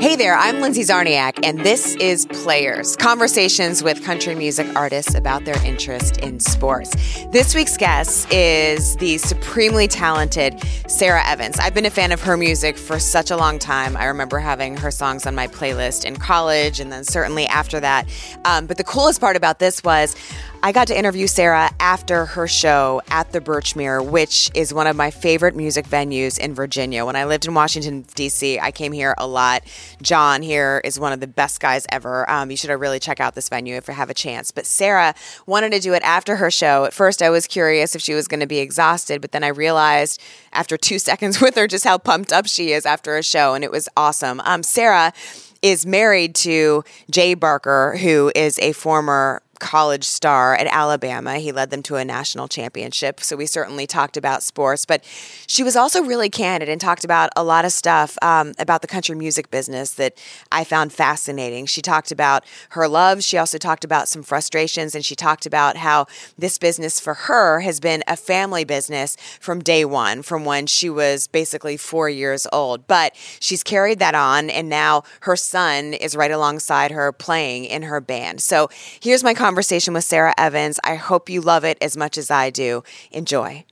Hey there, I'm Lindsay Czarniak, and this is Players Conversations with country music artists about their interest in sports. This week's guest is the supremely talented Sara Evans. I've been a fan of her music for such a long time. I remember having her songs on my playlist in college and then certainly after that. Um, but the coolest part about this was I got to interview Sara after her show at the Birchmere, which is one of my favorite music venues in Virginia. When I lived in Washington, D.C., I came here a lot. John here is one of the best guys ever. Um, you should really check out this venue if you have a chance. But Sara wanted to do it after her show. At first, I was curious if she was going to be exhausted, but then I realized after two seconds with her just how pumped up she is after a show, and it was awesome. Um, Sara is married to Jay Barker, who is a former college star at Alabama. He led them to a national championship. So we certainly talked about sports, but she was also really candid and talked about a lot of stuff um, about the country music business that I found fascinating. She talked about her love. She also talked about some frustrations, and she talked about how this business for her has been a family business from day one, from when she was basically four years old. But she's carried that on, and now her son is right alongside her playing in her band. So here's my conversation conversation with Sara Evans. I hope you love it as much as I do. Enjoy.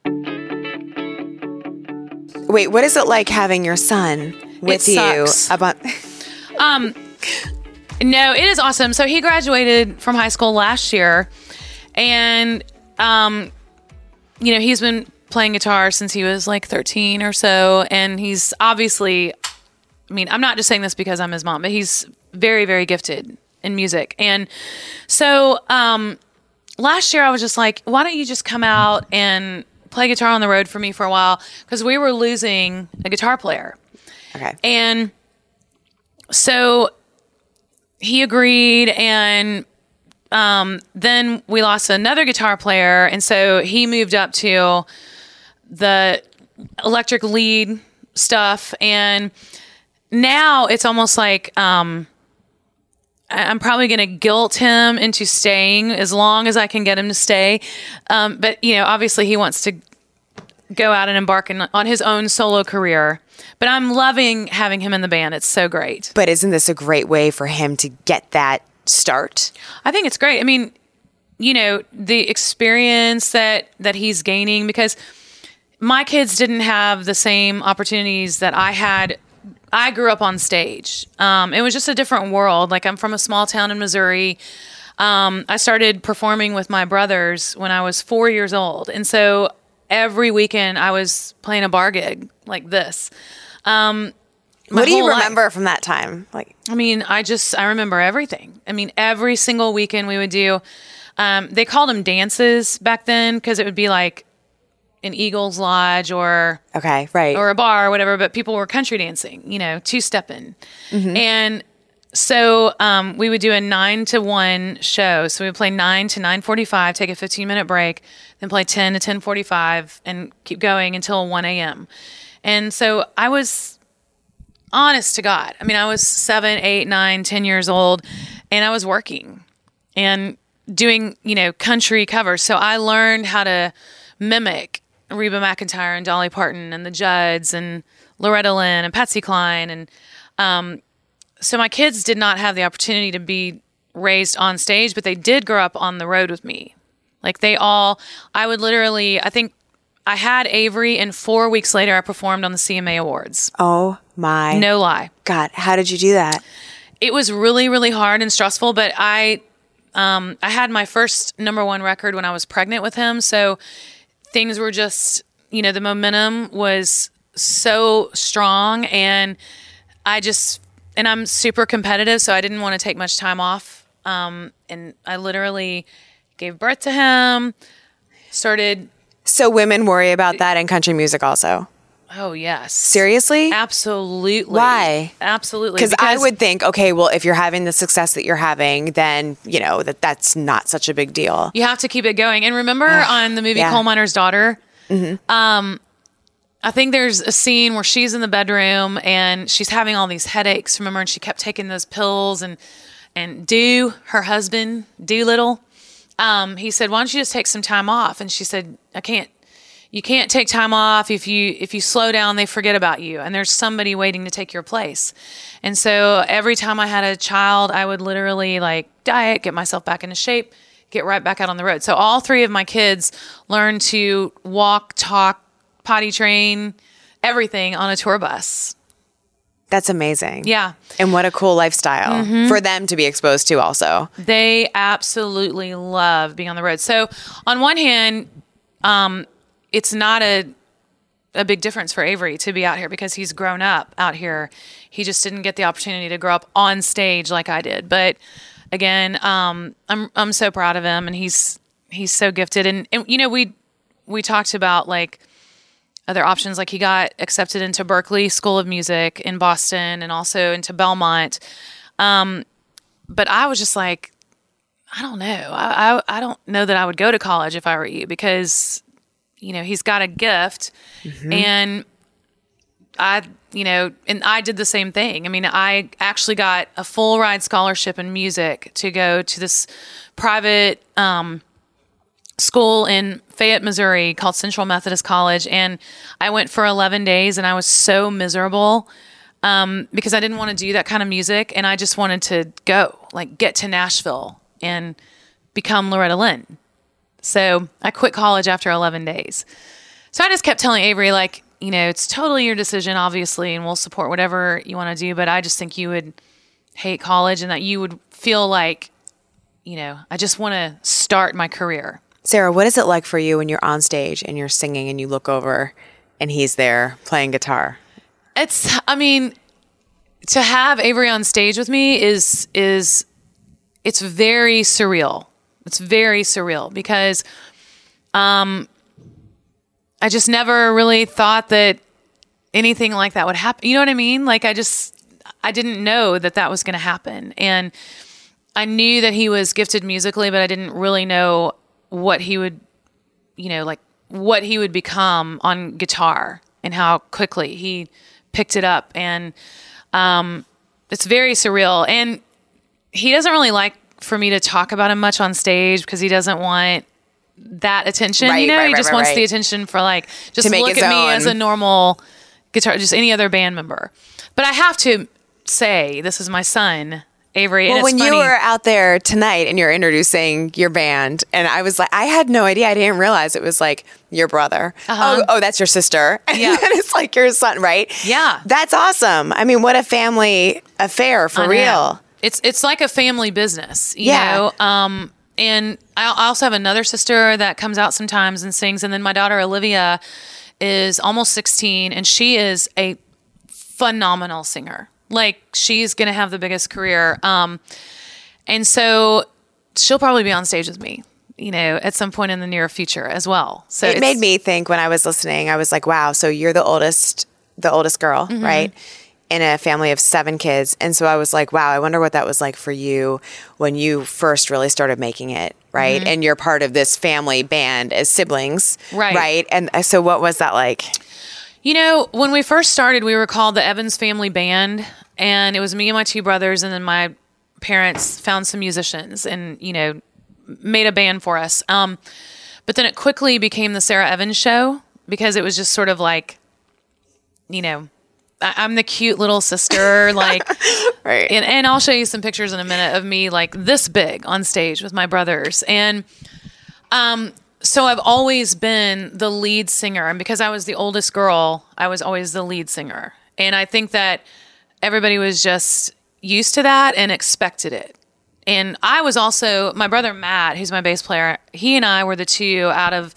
Wait, what is it like having your son with you? About um, no, it is awesome. So he graduated from high school last year, and um, you know he's been playing guitar since he was like 13 or so, and he's obviously. I mean, I'm not just saying this because I'm his mom, but he's very, very gifted in music. And so um, last year I was just like, why don't you just come out and play guitar on the road for me for a while? Because we were losing a guitar player. Okay. And so he agreed and um, then we lost another guitar player and so he moved up to the electric lead stuff and now it's almost like um, I'm probably going to guilt him into staying as long as I can get him to stay. Um, but you know, obviously, he wants to go out and embark in, on his own solo career. But I'm loving having him in the band. It's so great. But isn't this a great way for him to get that start? I think it's great. I mean, you know, the experience that that he's gaining because my kids didn't have the same opportunities that I had I grew up on stage. Um, it was just a different world. Like I'm from a small town in Missouri. Um, I started performing with my brothers when I was four years old, and so every weekend I was playing a bar gig like this. Um, what do you remember life. from that time? Like, I mean, I just I remember everything. I mean, every single weekend we would do. Um, they called them dances back then because it would be like an Eagles Lodge or okay, right, or a bar or whatever. But people were country dancing, you know, two stepping, mm-hmm. and so um, we would do a nine to one show. So we would play nine to nine forty five, take a fifteen minute break, then play ten to ten forty five, and keep going until one a.m. And so I was honest to God. I mean, I was seven, eight, nine, ten years old, and I was working and doing you know country covers. So I learned how to mimic Reba McEntire and Dolly Parton and the Judds and Loretta Lynn and Patsy Cline and um, so my kids did not have the opportunity to be raised on stage, but they did grow up on the road with me. Like they all, I would literally, I think I had Avery, and four weeks later, I performed on the CMA Awards. Oh my! No lie. God, how did you do that? It was really, really hard and stressful, but I, um, I had my first number one record when I was pregnant with him, so things were just, you know, the momentum was so strong and I just, and I'm super competitive, so I didn't want to take much time off. Um, and I literally gave birth to him, started. So women worry about that in country music also. Oh yes. Seriously? Absolutely. Why? Absolutely. Because I would think, okay, well, if you're having the success that you're having, then you know that that's not such a big deal. You have to keep it going. And remember on the movie yeah. Coal Miner's Daughter, mm-hmm. um, I think there's a scene where she's in the bedroom and she's having all these headaches. Remember, and she kept taking those pills and and Do her husband Doolittle, um, he said, "Why don't you just take some time off?" And she said, "I can't." You can't take time off. If you if you slow down they forget about you. And there's somebody waiting to take your place. And so every time i had a child i would literally like diet get myself back into shape get right back out on the road. So all three of my kids learned to walk talk potty train everything on a tour bus. That's amazing. yeah. And what a cool lifestyle for them to be exposed to also. They absolutely love being on the road. So, on one hand, um, it's not a a big difference for Avery to be out here because he's grown up out here. He just didn't get the opportunity to grow up on stage like I did. But again, um, I'm I'm so proud of him, and he's he's so gifted. And, and you know, we we talked about like other options. Like he got accepted into Berklee School of Music in Boston, and also into Belmont. Um, but I was just like, I don't know. I, I I don't know that I would go to college if I were you because you know he's got a gift and I you know and I did the same thing. I mean, I actually got a full ride scholarship in music to go to this private um school in Fayette, Missouri called Central Methodist College and I went for 11 days and I was so miserable um, because I didn't want to do that kind of music and I just wanted to go, like get to Nashville and become Loretta Lynn. So I quit college after 11 days. So I just kept telling Avery, like, you know, it's totally your decision, obviously, and we'll support whatever you want to do. But I just think you would hate college and that you would feel like, you know, I just want to start my career. Sara, what is it like for you when you're on stage and you're singing and you look over and he's there playing guitar? It's, I mean, to have Avery on stage with me is, is, it's very surreal. It's very surreal because, um, I just never really thought that anything like that would happen. You know what I mean? Like I just, I didn't know that that was going to happen. And I knew that he was gifted musically, but I didn't really know what he would, you know, like what he would become on guitar and how quickly he picked it up. And um, it's very surreal. And he doesn't really like for me to talk about him much on stage because he doesn't want that attention. Right, you know, right, he just right, wants the attention for like just To look at me as a normal guitar, just any other band member. But I have to say, this is my son, Avery. Well, when you were out there tonight and you're introducing your band, and I was like, I had no idea. I didn't realize it was like your brother. Oh, oh, that's your sister. And Uh-huh. Yeah. then it's like your son, right? Yeah. That's awesome. I mean, what a family affair for real. It's it's like a family business, you Yeah. know. Um, and I also have another sister that comes out sometimes and sings, and then my daughter Olivia is almost sixteen, and she is a phenomenal singer. Like she's gonna have the biggest career. Um, and so she'll probably be on stage with me, you know, at some point in the near future as well. So It made me think when I was listening, I was like, wow, so you're the oldest, the oldest girl, Mm-hmm. right? In a family of seven kids. And so I was like, wow, I wonder what that was like for you when you first really started making it, right? And you're part of this family band as siblings, Mm-hmm. Right. Right. And uh, so what was that like? You know, when we first started, we were called the Evans Family Band, and it was me and my two brothers, and then my parents found some musicians and you know made a band for us. Um, but then it quickly became the Sara Evans Show because it was just sort of like, you know, I'm the cute little sister, like, Right. and, and I'll show you some pictures in a minute of me like this big on stage with my brothers. And um, so I've always been the lead singer. And because I was the oldest girl, I was always the lead singer. And I think that everybody was just used to that and expected it. And I was also, my brother Matt, who's my bass player, he and I were the two out of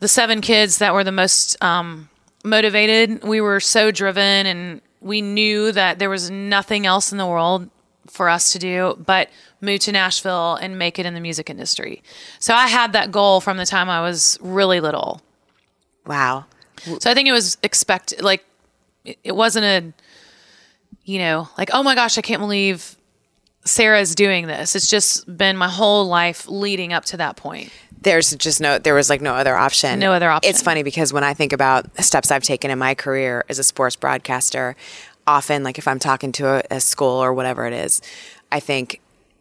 the seven kids that were the most um, motivated. We were so driven and we knew that there was nothing else in the world for us to do but move to Nashville and make it in the music industry. So I had that goal from the time I was really little. wow. So I think it was expect like it, it wasn't a you know, like oh my gosh, I can't believe Sara's doing this. It's just been my whole life leading up to that point. There's just no, there was like no other option. No other option. It's funny because when I think about steps I've taken in my career as a sports broadcaster, often, like if I'm talking to a, a school or whatever it is, I think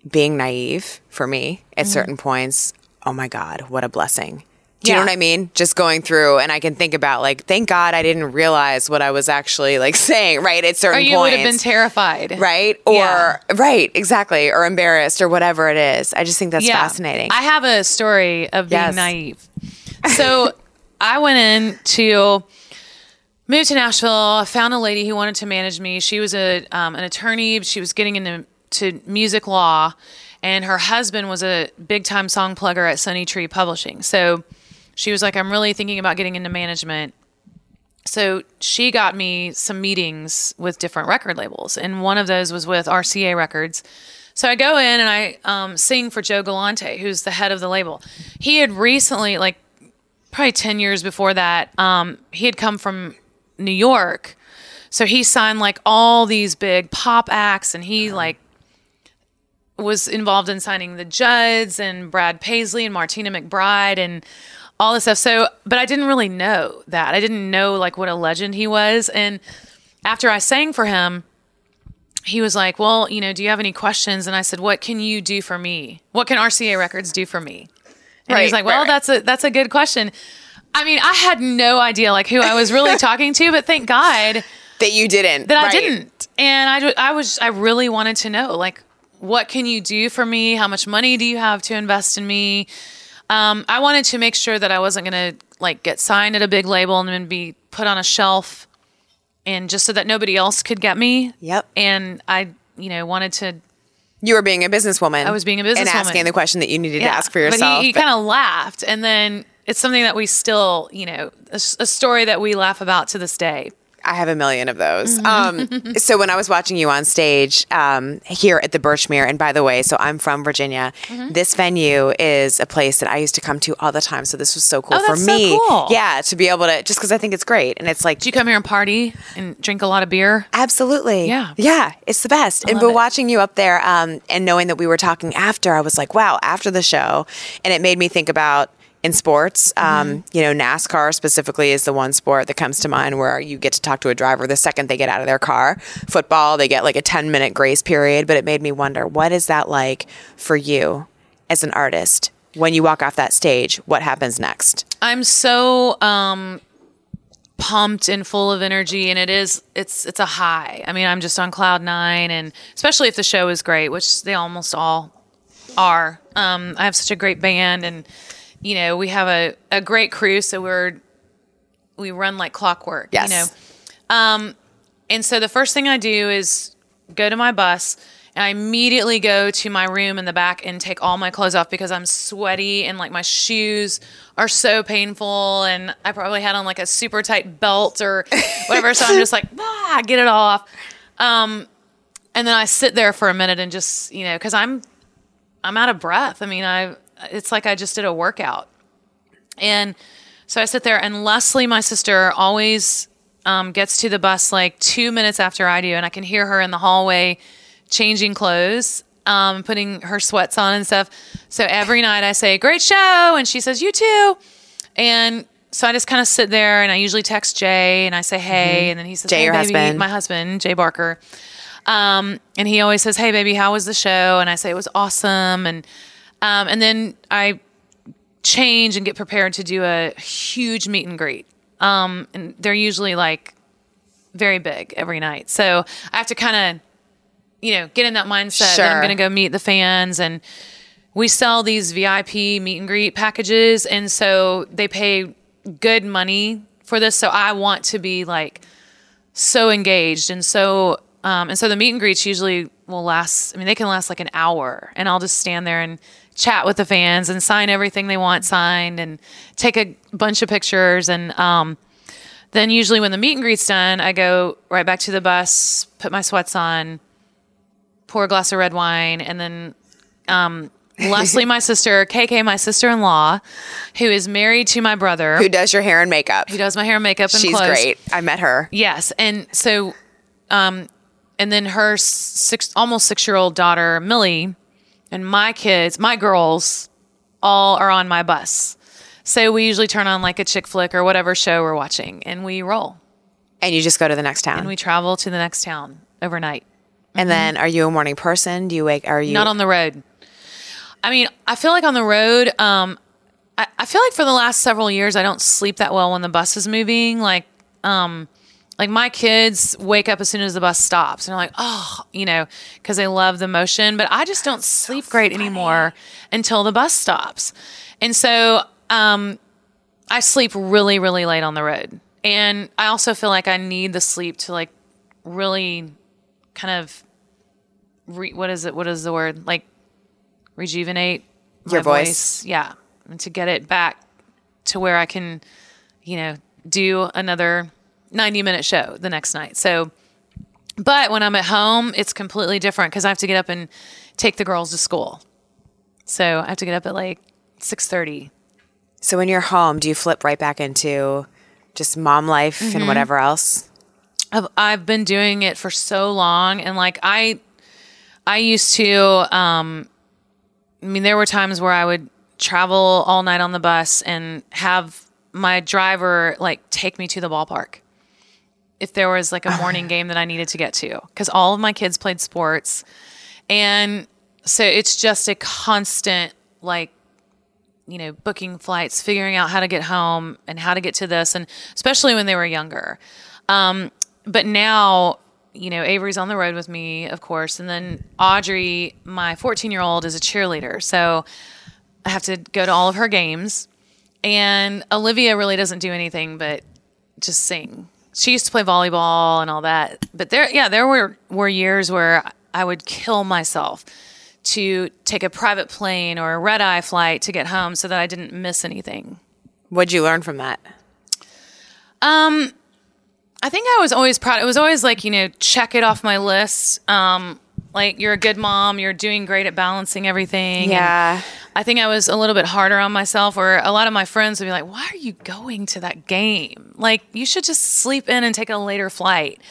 being naive for me at Mm-hmm. certain points, oh my God, what a blessing Do you know what I mean? Just going through, and I can think about like, thank God I didn't realize what I was actually like saying. Right at certain Or you points, would have been terrified. right? Or Yeah. right, exactly, or embarrassed, or whatever it is. I just think that's fascinating. I have a story of being Yes. naive. So I went in to move to Nashville. I found a lady who wanted to manage me. She was a um, an attorney. She was getting into to music law, and her husband was a big time song plugger at Sony Tree Publishing. So she was like, "I'm really thinking about getting into management." So she got me some meetings with different record labels, and one of those was with RCA Records. So I go in and I um, sing for Joe Galante, who's the head of the label. He had recently, like probably 10 years before that, um, he had come from New York. So he signed like all these big pop acts and he like was involved in signing the Judds and Brad Paisley and Martina McBride and all this stuff. So, but I didn't really know that. I didn't know like what a legend he was. And after I sang for him, he was like, Well, you know, do you have any questions? And I said, What can you do for me? What can RCA Records do for me? And he was like, Well, right, right. that's a that's a good question. I mean, I had no idea like who I was really talking to, but thank God that you didn't. that I didn't. And I, I was, I really wanted to know, like, what can you do for me? How much money do you have to invest in me? Um, I wanted to make sure that I wasn't going to like get signed at a big label and then be put on a shelf and just so that nobody else could get me. Yep. And I, you know, wanted to You were being a businesswoman. I was being a businesswoman and asking the question that you needed to ask for yourself. But he, he kind of laughed. And then it's something that we still, you know, a story that we laugh about to this day. I have a million of those. Mm-hmm. Um, so when I was watching you on stage um, here at the Birchmere, and by the way, so I'm from Virginia. Mm-hmm. This venue is a place that I used to come to all the time. So this was so cool Oh, for that's so me. cool. Yeah, to be able to just because I think it's great, and it's like Do you come here and party and drink a lot of beer? Absolutely. Yeah. Yeah. It's the best. and love but it. watching you up there um, and knowing that we were talking after, I was like, wow, after the show. And it made me think about in sports, um, Mm-hmm. you know, NASCAR specifically is the one sport that comes to mind where you get to talk to a driver the second they get out of their car. Football, they get like a 10 minute grace period. But it made me wonder, what is that like for you as an artist? When you walk off that stage, what happens next? I'm so um pumped and full of energy and it is it's it's a high. I mean, I'm just on cloud 9 and especially if the show is great, which they almost all are. Um I have such a great band and you know, we have a a great crew so we're we run like clockwork, Yes. you know. Um and so the first thing I do is go to my bus and I immediately go to my room in the back and take all my clothes off because I'm sweaty and like my shoes are so painful and I probably had on like a super tight belt or whatever. so I'm just like, ah, get it off. Um, and then I sit there for a minute and just, you know, cause I'm, I'm out of breath. I mean, I, it's like I just did a workout. And so I sit there, and Leslie, my sister, always um, gets to the bus like two minutes after I do, and I can hear her in the hallway changing clothes, um, putting her sweats on and stuff. So every night I say, "Great show," and she says, "You too." And so I just kind of sit there, and I usually text Jay, and I say, "Hey," and then he says, Jay, "Hey, your baby," husband. my husband, Jay Barker. Um, and he always says, "Hey, baby, how was the show?" And I say it was awesome, and um, and then I change and get prepared to do a huge meet and greet. Um, and they're usually like very big every night. So I have to kind of, you know, get in that mindset that I'm going to go meet the fans. And we sell these VIP meet and greet packages. And so they pay good money for this. So I want to be like so engaged. And so, um, and so the meet and greets usually will last, I mean, they can last like an hour and I'll just stand there and chat with the fans and sign everything they want signed and take a bunch of pictures. And, um, then usually when the meet and greet's done, I go right back to the bus, put my sweats on, pour a glass of red wine, and then um, Leslie, my sister, KK, my sister-in-law, who is married to my brother, Who does your hair and makeup? who does my hair and makeup and She's clothes. great. I met her. Yes, and so, um, and then her six, almost six-year-old daughter Millie, and my kids, my girls, all are on my bus. So we usually turn on like a chick flick or whatever show we're watching, and we roll And you just go to the next town. and we travel to the next town overnight. And then, are you a morning person? Do you wake? Are you Not on the road. I mean, I feel like on the road, um, I, I feel like for the last several years, I don't sleep that well when the bus is moving. Like, um, like my kids wake up as soon as the bus stops and they're like, oh, you know, because they love the motion. But I just don't sleep great anymore until the bus stops. And so um, I sleep really, really late on the road. And I also feel like I need the sleep to like really kind of re- what is it? What is the word? Like rejuvenate my Your voice. Yeah. And to get it back to where I can, you know, do another 90 minute show the next night. So, but when I'm at home, it's completely different because I have to get up and take the girls to school. So I have to get up at like 6:30. So when you're home, do you flip right back into just mom life Mm-hmm. and whatever else? I've, I've been doing it for so long and like I I used to um I mean there were times where I would travel all night on the bus and have my driver like take me to the ballpark if there was like a morning game that I needed to get to cuz all of my kids played sports. And so it's just a constant like you know booking flights figuring out how to get home and how to get to this and especially when they were younger. Um, but now you know avery's on the road with me of course and then audrey my 14 year old is a cheerleader. So i have to go to all of her games. And olivia really doesn't do anything but just sing she used to play volleyball and all that but there yeah there were were years where i would kill myself to take a private plane or a red eye flight to get home so that i didn't miss anything What'd you learn from that? Um, I think I was always proud. It was always like, you know, check it off my list. Um, like you're a good mom, you're doing great at balancing everything. And Yeah. I think I was a little bit harder on myself where a lot of my friends would be like, Why are you going to that game? Like you should just sleep in and take a later flight.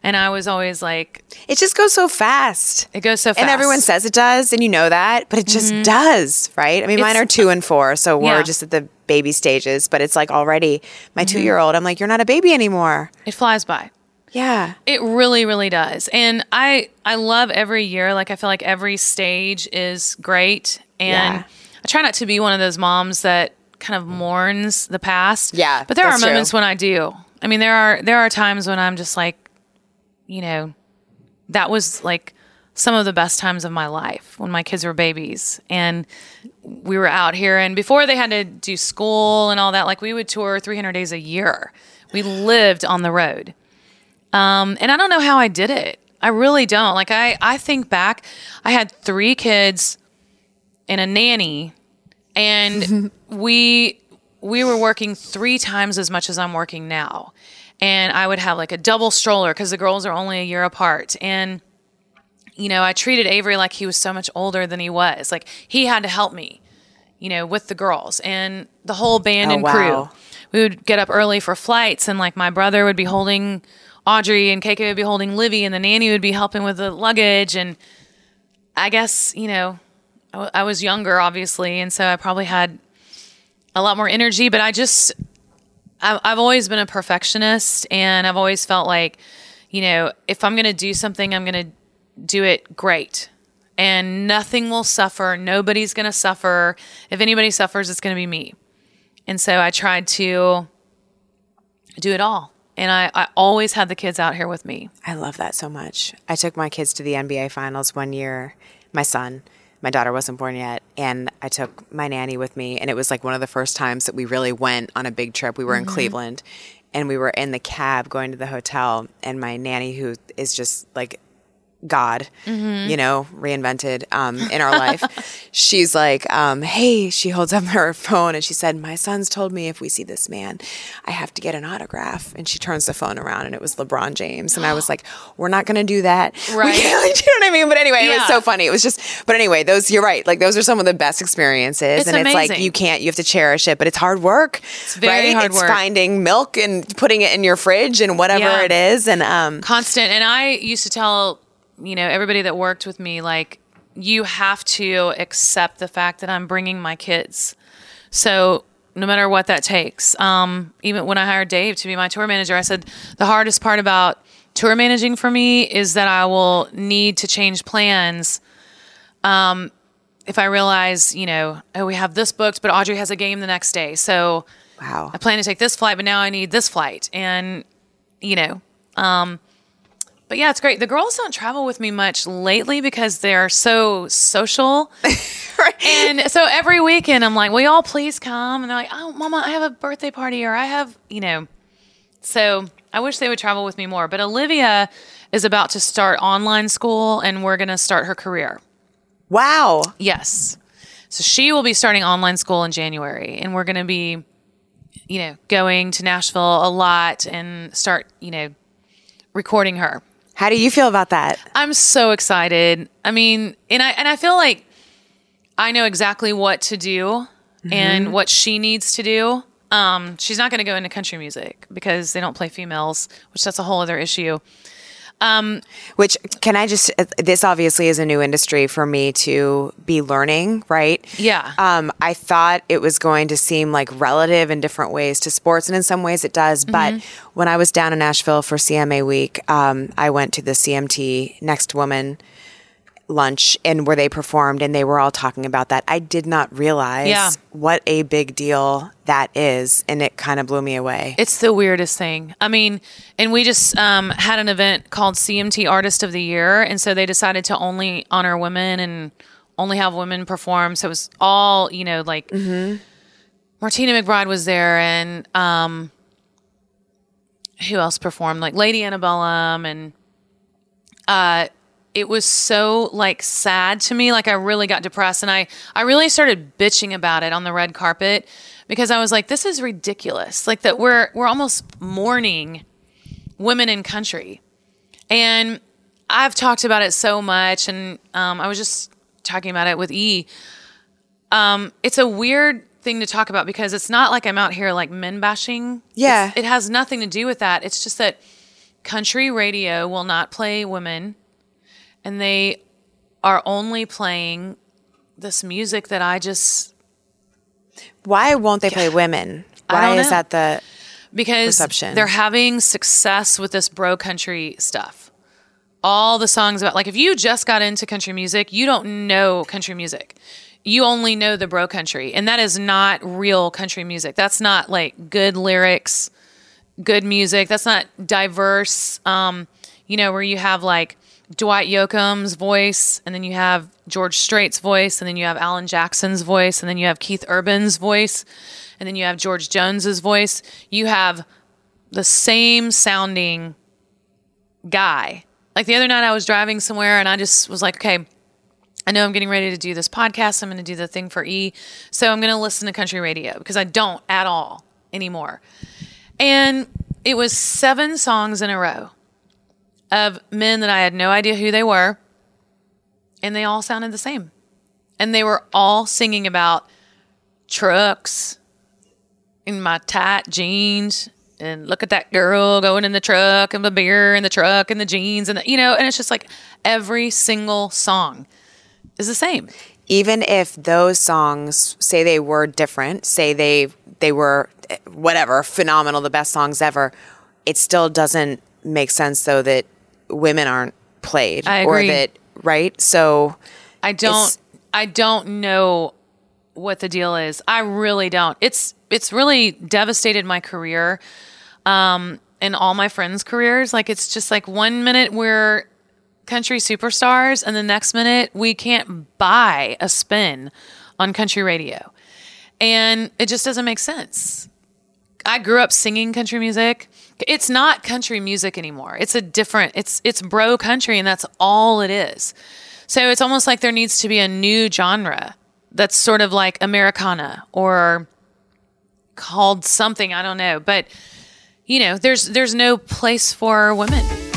And I was always like, It just goes so fast. it goes so fast. And everyone says it does, and you know that, but it just mm-hmm. does, right? I mean, mine are two and four, so we're Yeah. just at the baby stages, but it's like already my mm-hmm. two year old, I'm like, you're not a baby anymore. it flies by. Yeah. It really, really does. And I I love every year. Like I feel like every stage is great. And Yeah. I try not to be one of those moms that kind of mourns the past. Yeah, But there are that's true. moments when I do. I mean there are there are times when I'm just like, you know, that was like some of the best times of my life when my kids were babies and we were out here and before they had to do school and all that like we would tour 300 days a year we lived on the road um, and i don't know how i did it i really don't like i i think back i had three kids and a nanny and we we were working three times as much as i'm working now and i would have like a double stroller because the girls are only a year apart and you know, I treated Avery like he was so much older than he was. Like he had to help me, you know, with the girls and the whole band Oh, and wow. crew. We would get up early for flights, and like my brother would be holding Audrey, and KK would be holding Livy, and the nanny would be helping with the luggage. And I guess you know, I, w- I was younger, obviously, and so I probably had a lot more energy. But I just, I've, I've always been a perfectionist, and I've always felt like, you know, if I'm going to do something, I'm going to do it great and nothing will suffer. Nobody's going to suffer. If anybody suffers, it's going to be me. And so I tried to do it all. And I, I always had the kids out here with me. I love that so much. I took my kids to the NBA finals one year, my son. My daughter wasn't born yet, and I took my nanny with me, and it was like one of the first times that we really went on a big trip. We were in mm-hmm. Cleveland, and we were in the cab going to the hotel, and my nanny, who is just like God, you know, reinvented um, in our life. She's like, um, hey, she holds up her phone and she said, My son's told me if we see this man, I have to get an autograph. And she turns the phone around and it was LeBron James. And I was like, We're not going to do that. Right. can't- you know what I mean? But anyway, it was so funny. It was just, but anyway, those, you're right. Like, those are some of the best experiences. It's and it's like, you can't, you have to cherish it, but it's hard work. It's very right? hard it's work. finding milk and putting it in your fridge and whatever Yeah. it is. And, um, Constant. And I used to tell, you know, everybody that worked with me, like, you have to accept the fact that I'm bringing my kids. So no matter what that takes. Um, even when I hired Dave to be my tour manager, I said the hardest part about tour managing for me is that I will need to change plans. Um, if I realize, you know, oh, we have this booked, but Audrey has a game the next day. So Wow. I plan to take this flight, but now I need this flight. And, you know, um, but yeah, it's great. The girls don't travel with me much lately because they're so social. right. And so every weekend I'm like, will y'all please come? And they're like, oh, mama, I have a birthday party or I have, you know. So I wish they would travel with me more. But Olivia is about to start online school and we're going to start her career. Wow. Yes. So she will be starting online school in January and we're going to be, you know, going to Nashville a lot and start, you know, recording her. How do you feel about that? I'm so excited. I mean, and I and I feel like I know exactly what to do and what she needs to do. Um, she's not going to go into country music because they don't play females, which that's a whole other issue. Which can I just? uh, This obviously is a new industry for me to be learning, right? Yeah. Um, I thought it was going to seem like relative in different ways to sports, and in some ways it does. But when I was down in Nashville for CMA week, um, I went to the CMT Next Woman lunch and where they performed and they were all talking about that. I did not realize Yeah. what a big deal that is and it kind of blew me away. It's the weirdest thing. I mean, and we just um, had an event called CMT Artist of the Year, and so they decided to only honor women and only have women perform. So it was all you know, like Martina McBride was there, and um, who else performed? Like Lady Antebellum, and uh, it was so like sad to me. Like I really got depressed, and I I really started bitching about it on the red carpet because I was like, this is ridiculous. Like that we're we're almost mourning women in country, and I've talked about it so much, and um, I was just talking about it with E. Um, it's a weird thing to talk about because it's not like I'm out here like men bashing. Yeah. It's- it has nothing to do with that. It's just that country radio will not play women, and they are only playing this music that I just Why won't they play women? Why is that the because Perception. they're having success with this bro country stuff. All the songs about like if you just got into country music, you don't know country music. You only know the bro country, and that is not real country music. That's not like good lyrics, good music. That's not diverse. Um, you know, where you have like Dwight Yoakam's voice, and then you have George Strait's voice, and then you have Alan Jackson's voice, and then you have Keith Urban's voice, and then you have George Jones's voice. You have the same sounding guy. Like the other night, I was driving somewhere, and I just was like, okay. I know I'm getting ready to do this podcast. I'm going to do the thing for E. So I'm going to listen to country radio because I don't at all anymore. And it was seven songs in a row of men that I had no idea who they were. And they all sounded the same. And they were all singing about trucks in my tight jeans. And look at that girl going in the truck and the beer in the truck and the jeans and the, you know, and it's just like every single song is the same. even if those songs say they were different, say they they were eh, whatever, phenomenal, the best songs ever, it still doesn't make sense though that women aren't played I or that right? So I don't I don't know what the deal is. I really don't. It's it's really devastated my career um and all my friends' careers. Like it's just like one minute we're country superstars and the next minute we can't buy a spin on country radio. And it just doesn't make sense. I grew up singing country music. It's not country music anymore. It's a different it's it's bro country and that's all it is. So it's almost like there needs to be a new genre that's sort of like Americana or called something, I don't know, but you know, there's there's no place for women.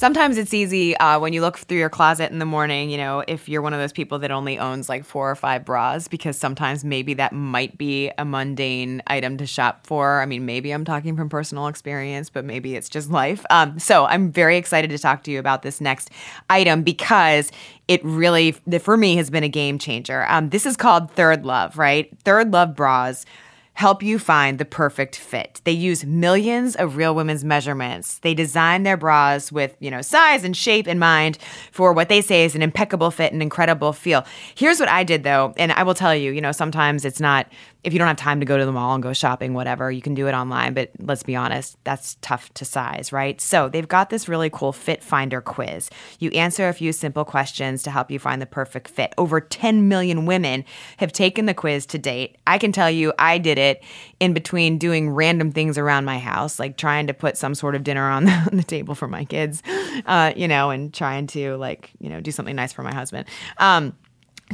Sometimes it's easy uh, when you look through your closet in the morning, you know, if you're one of those people that only owns like four or five bras, because sometimes maybe that might be a mundane item to shop for. I mean, maybe I'm talking from personal experience, but maybe it's just life. Um, so I'm very excited to talk to you about this next item because it really, for me, has been a game changer. Um, this is called Third Love, right? Third Love bras help you find the perfect fit. They use millions of real women's measurements. They design their bras with, you know, size and shape in mind for what they say is an impeccable fit and incredible feel. Here's what I did though, and I will tell you, you know, sometimes it's not if you don't have time to go to the mall and go shopping, whatever, you can do it online. But let's be honest, that's tough to size, right? So they've got this really cool fit finder quiz. You answer a few simple questions to help you find the perfect fit. Over 10 million women have taken the quiz to date. I can tell you, I did it in between doing random things around my house, like trying to put some sort of dinner on the, on the table for my kids, uh, you know, and trying to like, you know, do something nice for my husband. Um,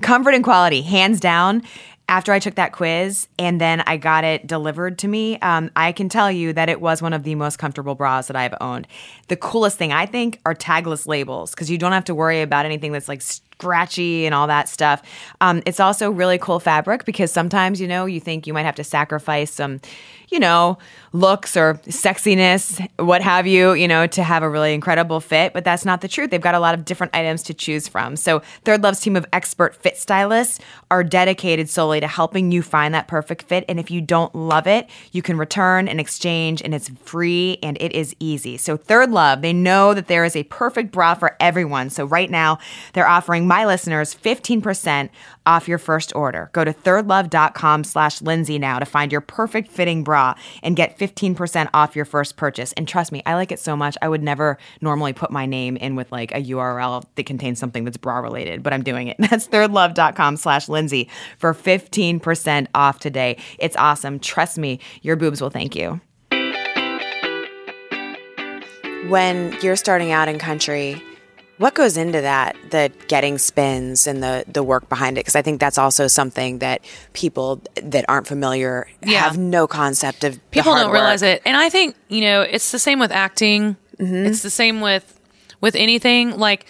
comfort and quality, hands down after I took that quiz and then I got it delivered to me, um, I can tell you that it was one of the most comfortable bras that I've owned. The coolest thing I think are tagless labels because you don't have to worry about anything that's like scratchy and all that stuff. Um, it's also really cool fabric because sometimes, you know, you think you might have to sacrifice some, you know, looks or sexiness, what have you, you know, to have a really incredible fit. But that's not the truth. They've got a lot of different items to choose from. So, Third Love's team of expert fit stylists are dedicated solely to helping you find that perfect fit. And if you don't love it, you can return and exchange, and it's free and it is easy. So, Third Love, they know that there is a perfect bra for everyone. So, right now, they're offering my listeners 15% off your first order. Go to thirdlove.com slash Lindsay now to find your perfect fitting bra and get 15% off your first purchase. And trust me, I like it so much. I would never normally put my name in with like a URL that contains something that's bra related, but I'm doing it. That's thirdlove.com slash Lindsay for 15% off today. It's awesome. Trust me, your boobs will thank you. When you're starting out in country, what goes into that, the getting spins and the the work behind it? Because I think that's also something that people that aren't familiar Yeah. have no concept of. people don't realize it and i think you know it's the same with acting mm-hmm. it's the same with with anything like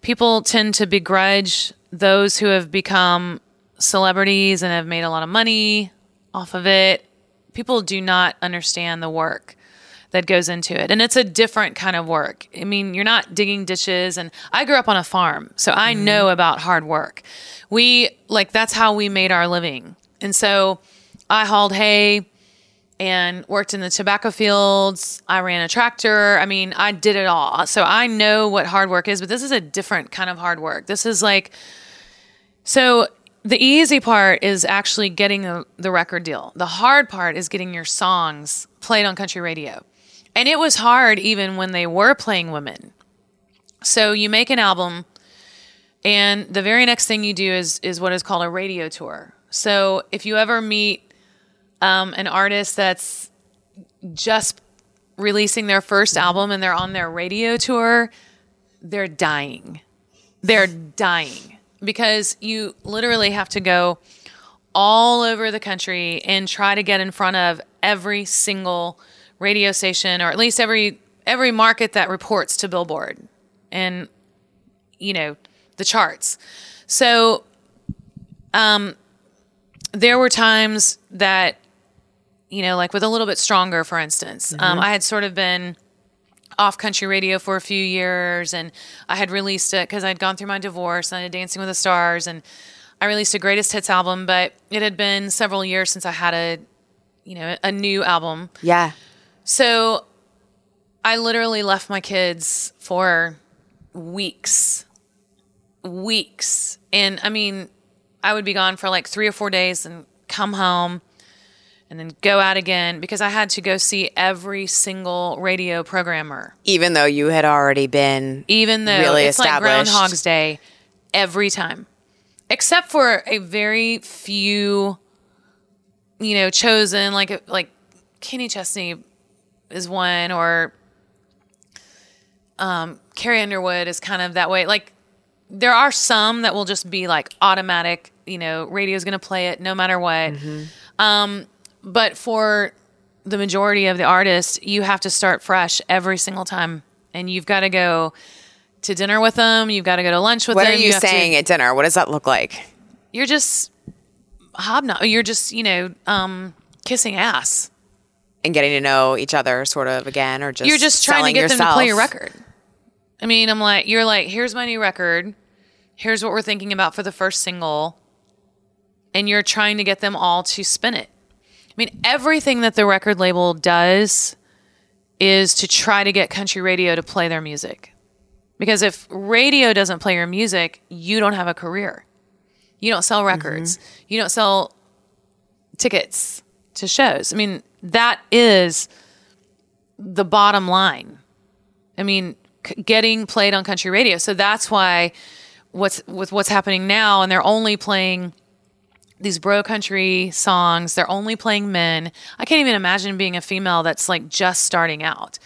people tend to begrudge those who have become celebrities and have made a lot of money off of it people do not understand the work that goes into it and it's a different kind of work i mean you're not digging ditches and i grew up on a farm so i mm-hmm. know about hard work we like that's how we made our living and so i hauled hay and worked in the tobacco fields. I ran a tractor. I mean, I did it all. So I know what hard work is, but this is a different kind of hard work. This is like, so the easy part is actually getting the, the record deal. The hard part is getting your songs played on country radio. And it was hard even when they were playing women. So you make an album, and the very next thing you do is is what is called a radio tour. So if you ever meet um, an artist that's just releasing their first album and they're on their radio tour, they're dying. They're dying because you literally have to go all over the country and try to get in front of every single radio station or at least every every market that reports to Billboard and you know the charts. So um there were times that you know like with a little bit stronger for instance um, i had sort of been off country radio for a few years and i had released it because i'd gone through my divorce and i did dancing with the stars and i released a greatest hits album but it had been several years since i had a you know a new album Yeah. So I literally left my kids for weeks. Weeks. And I mean, I would be gone for like three or four days and come home and then go out again because I had to go see every single radio programmer, Even though you had already been even though Really it's like established. Groundhog's Day every time, except for a very few, you know, chosen like like Kenny Chesney is one or um, Carrie Underwood is kind of that way. Like there are some that will just be like automatic, you know, radio's going to play it no matter what. Um, but for the majority of the artists, you have to start fresh every single time, and you've got to go to dinner with them. You've got to go to lunch with What them. What are you to- saying at dinner? What does that look like? you're just hobnob. You're just you know um, kissing ass. And getting to know each other, sort of again, or just you're just trying to get them to play your record. I mean, I'm like, you're like, here's my new record. Here's what we're thinking about for the first single. And you're trying to get them all to spin it. I mean, everything that the record label does is to try to get country radio to play their music. Because if radio doesn't play your music, you don't have a career. You don't sell records. Mm-hmm. You don't sell tickets to shows. I mean, that is the bottom line. I mean, c- getting played on country radio. So that's why what's with what's happening now and they're only playing these bro country songs. They're only playing men. I can't even imagine being a female that's like just starting out.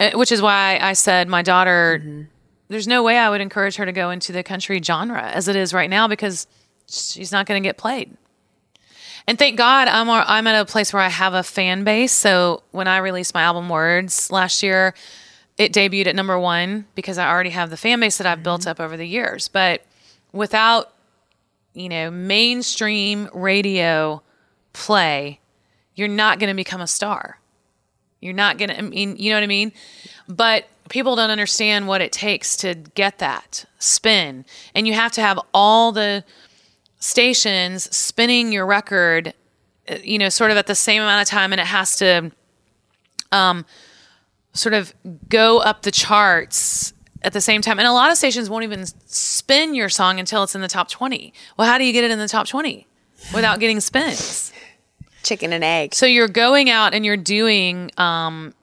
Uh, Which is why I said my daughter there's no way I would encourage her to go into the country genre as it is right now because she's not going to get played. And thank God I'm I'm at a place where I have a fan base. So when I released my album Words last year, it debuted at number one because I already have the fan base that I've built mm-hmm. up over the years. But without, you know, mainstream radio play, you're not going to become a star. You're not going to, I mean, you know what I mean? But people don't understand what it takes to get that spin. And you have to have all the stations spinning your record, uh, you know, sort of at the same amount of time. And it has to um, sort of go up the charts at the same time. And a lot of stations won't even spin your song until it's in the top 20. Well, how do you get it in the top 20 without getting spins? Chicken and egg. So you're going out and you're doing um,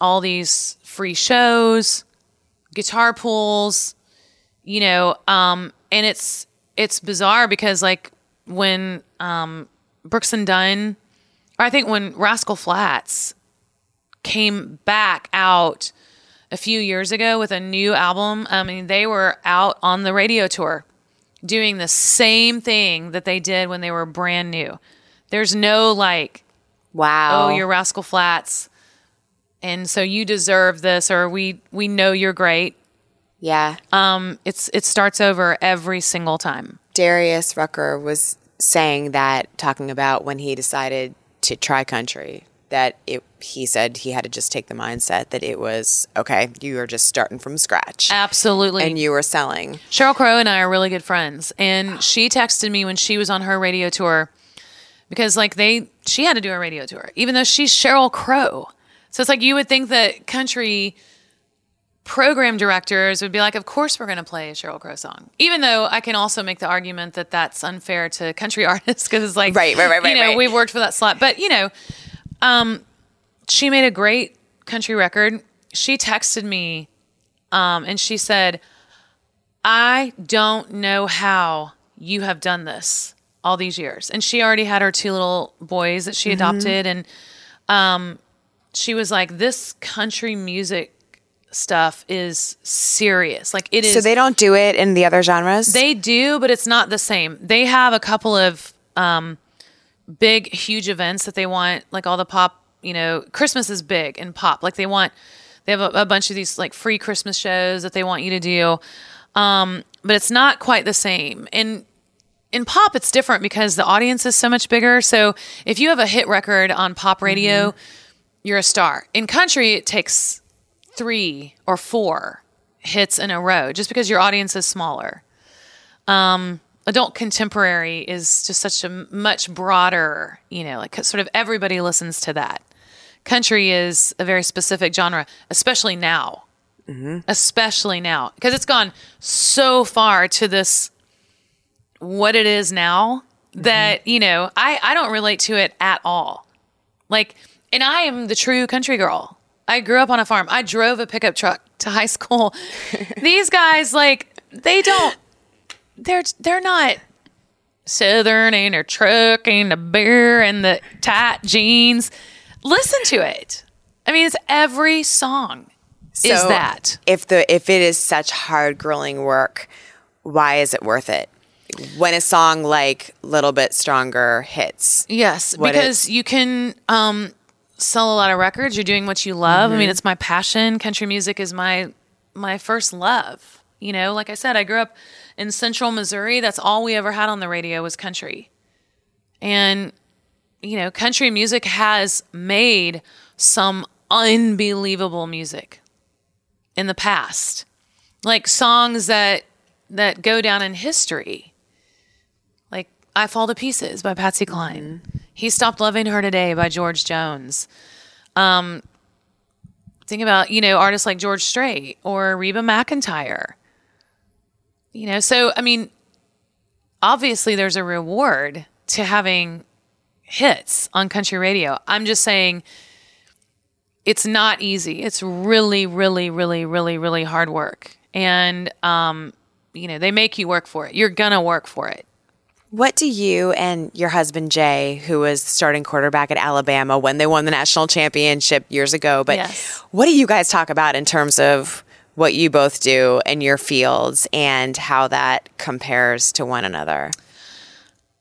all these free shows, guitar pulls, you know, um, and it's it's bizarre because like when um, Brooks and Dunn, or I think when Rascal Flatts came back out a few years ago with a new album, I mean they were out on the radio tour doing the same thing that they did when they were brand new. There's no like Wow. oh you're rascal flatts and so you deserve this or we we know you're great yeah. um it's it starts over every single time Darius Rucker was saying that, talking about when he decided to try country, that it, he said he had to just take the mindset that it was okay, you are just starting from scratch. absolutely and you were selling. sheryl crow and i are really good friends and she texted me when she was on her radio tour because like they she had to do a radio tour even though she's sheryl crow so it's like you would think that country program directors would be like, of course we're going to play a Sheryl Crow song. Even though I can also make the argument that that's unfair to country artists because it's like, Right, right, right, right, you know, right. we worked for that slot. But, you know, um, she made a great country record. She texted me um, and she said, I don't know how you have done this all these years. And she already had her two little boys that she Mm-hmm. adopted. And um, she was like, this country music stuff is serious. Like it is. So they don't do it in the other genres? They do, but it's not the same. They have a couple of um, big, huge events that they want, like all the pop. You know, Christmas is big in pop. Like they want, they have a, a bunch of these like free Christmas shows that they want you to do, um, but it's not quite the same. And in pop, it's different because the audience is so much bigger. So if you have a hit record on pop radio, you're a star. In country, it takes three or four hits in a row just because your audience is smaller. Um, adult contemporary is just such a much broader, you know, like sort of everybody listens to that. Country is a very specific genre, especially now. Especially now, because it's gone so far to this what it is now that you know I I don't relate to it at all. Like, and I am the true country girl. I grew up on a farm. I drove a pickup truck to high school. These guys, like, they don't. They're they're not southern and their truck and the beer and the tight jeans. Listen to it. I mean, it's every song is that. If the if it is such hard grueling work, why is it worth it? When a song like "Little Bit Stronger" hits, Yes, because you can um, sell a lot of records. You're doing what you love. Mm-hmm. I mean, it's my passion. Country music is my my first love. You know, like I said, I grew up in Central Missouri. That's all we ever had on the radio was country, and you know, country music has made some unbelievable music in the past, like songs that that go down in history I Fall to Pieces by Patsy Cline. He Stopped Loving Her Today by George Jones. Um, think about, you know, artists like George Strait or Reba McEntire. You know, so I mean, obviously there's a reward to having hits on country radio. I'm just saying it's not easy. It's really, really, really, really, really hard work. And um, you know, they make you work for it. You're gonna work for it. What do you and your husband Jay, who was starting quarterback at Alabama when they won the national championship years ago, but Yes. what do you guys talk about in terms of what you both do in your fields and how that compares to one another?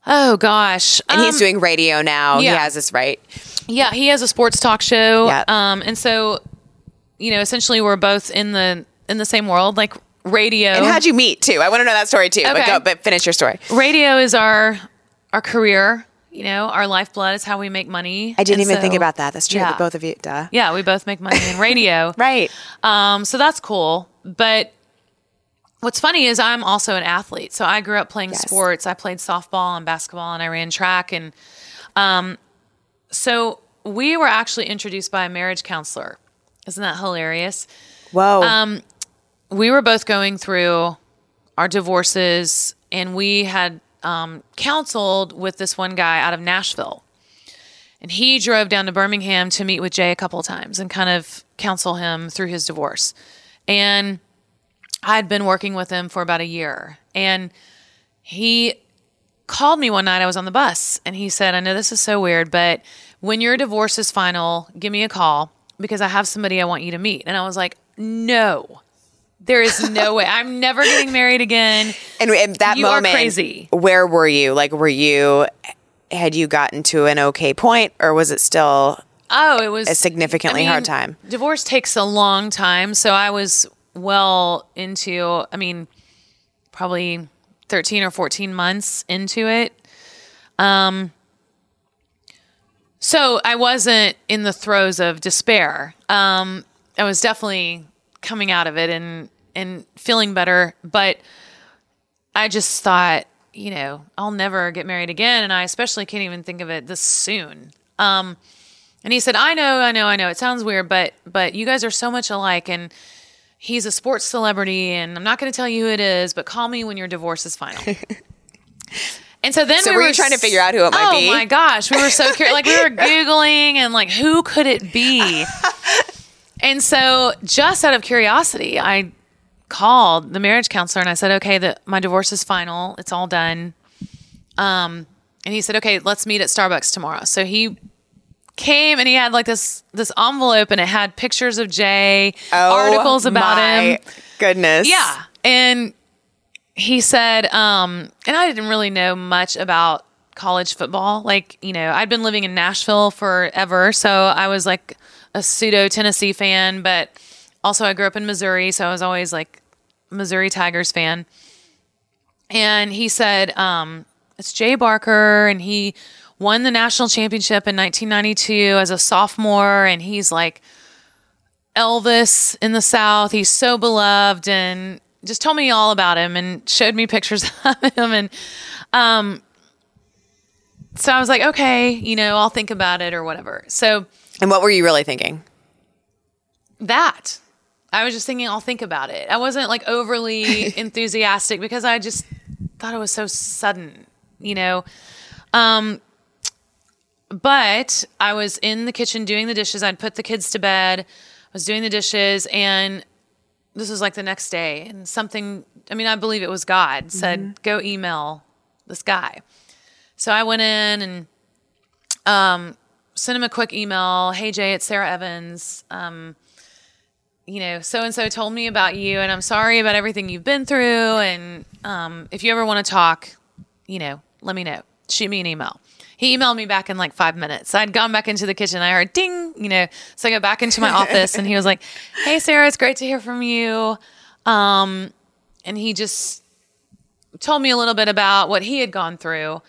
Oh gosh. And he's Um, doing radio now. He has this right. Yeah, he has a sports talk show. Yeah. Um, and so, you know, essentially we're both in the in the same world, like radio. And how'd you meet too? I want to know that story too. But go, but finish your story. radio is our our career. You know, our lifeblood is how we make money. I didn't And even think about that. That's true. Yeah. Both of you, duh. Yeah, we both make money in radio. Right. Um, so that's cool. But what's funny is I'm also an athlete. So I grew up playing Yes. sports. I played softball and basketball and I ran track. And um, so we were actually introduced by a marriage counselor. Isn't that hilarious? Whoa. Um, we were both going through our divorces and we had um, counseled with this one guy out of Nashville. And he drove down to Birmingham to meet with Jay a couple of times and kind of counsel him through his divorce. And I had been working with him for about a year. And he called me one night. I was on the bus and he said, I know this is so weird, but when your divorce is final, give me a call because I have somebody I want you to meet. And I was like, no, there is no way. I'm never getting married again. and at that you moment, crazy. where were you? Like, were you, had you gotten to an okay point or was it still Oh, it was a significantly I hard time? Divorce takes a long time. So I was well into, I mean, probably 13 or 14 months into it. Um, so I wasn't in the throes of despair. Um, I was definitely coming out of it and, and feeling better. But I just thought, you know, I'll never get married again. And I especially can't even think of it this soon. Um, and he said, "I know, I know, I know. It sounds weird, but but you guys are so much alike and he's a sports celebrity and I'm not going to tell you who it is, but call me when your divorce is final." and so then So we were you trying to figure out who it might oh be? Oh my gosh, we were so curious. like we were googling and like who could it be? and so just out of curiosity, I called the marriage counselor and I said, "Okay, the, my divorce is final. It's all done." Um and he said, "Okay, let's meet at Starbucks tomorrow." So he came and he had like this this envelope and it had pictures of Jay, articles about Oh my him. Goodness. Yeah. And he said, um, and I didn't really know much about college football. Like, you know, I'd been living in Nashville forever. So I was like a pseudo Tennessee fan, but also I grew up in Missouri. So I was always like Missouri Tigers fan. And he said, um, it's Jay Barker, and he won the national championship in 1992 as a sophomore, and he's like Elvis in the South. He's so beloved, and just told me all about him and showed me pictures of him, and um, so I was like, okay, you know, I'll think about it or whatever. So And what were you really thinking? that I was just thinking, I'll think about it. I wasn't like overly enthusiastic because I just thought it was so sudden, you know. Um, but I was in the kitchen doing the dishes. I'd put the kids to bed. I was doing the dishes, and this was like the next day, and something. I mean, I believe it was God said, "Go email this guy." So I went in and um, sent him a quick email. Hey Jay, it's Sara Evans. Um, you know, so and so told me about you, and I'm sorry about everything you've been through. And um, if you ever want to talk, you know, let me know. Shoot me an email. He emailed me back in like five minutes. I'd gone back into the kitchen. I heard ding, you know, so I go back into my office, and he was like, "Hey, Sara, it's great to hear from you." Um, and he just told me a little bit about what he had gone through.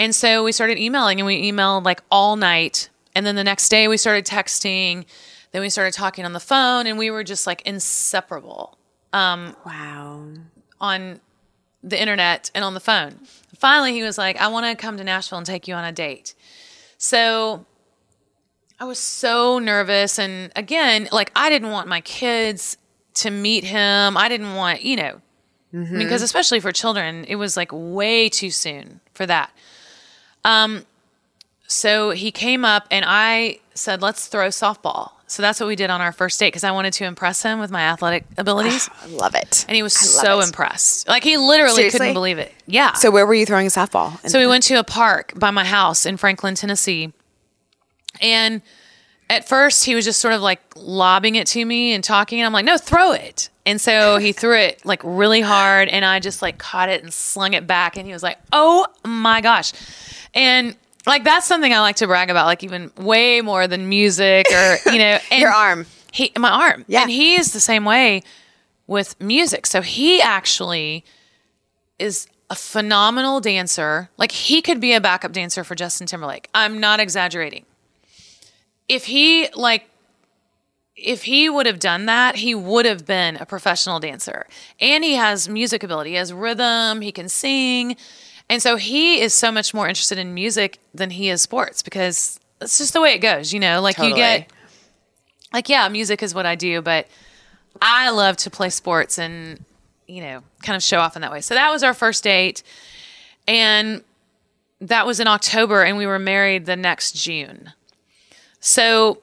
And so we started emailing and we emailed like all night. And then the next day we started texting. Then we started talking on the phone and we were just like inseparable um, Wow. on the internet and on the phone. Finally, he was like, I want to come to Nashville and take you on a date. So I was so nervous. And again, like, I didn't want my kids to meet him. I didn't want, you know, mm-hmm. because especially for children, it was like way too soon for that. Um, so he came up and I said, let's throw softball. So that's what we did on our first date because I wanted to impress him with my athletic abilities. I love it. And he was so it. impressed. Like he literally Seriously? couldn't believe it. Yeah. So where were you throwing softball? So we went to a park by my house in Franklin, Tennessee. And at first he was just sort of like lobbing it to me and talking. And I'm like, no, throw it. And so he threw it like really hard and I just like caught it and slung it back. And he was like, oh my gosh. And like that's something I like to brag about, like even way more than music or, you know, and Your arm. He my arm. Yeah. And he is the same way with music. So he actually is a phenomenal dancer. Like he could be a backup dancer for Justin Timberlake. I'm not exaggerating. If he like if he would have done that, he would have been a professional dancer. And he has music ability, he has rhythm, he can sing. And so he is so much more interested in music than he is sports because that's just the way it goes, you know? Like you get like yeah, music is what I do, but I love to play sports and you know, kind of show off in that way. So that was our first date. And that was in October and we were married the next June. So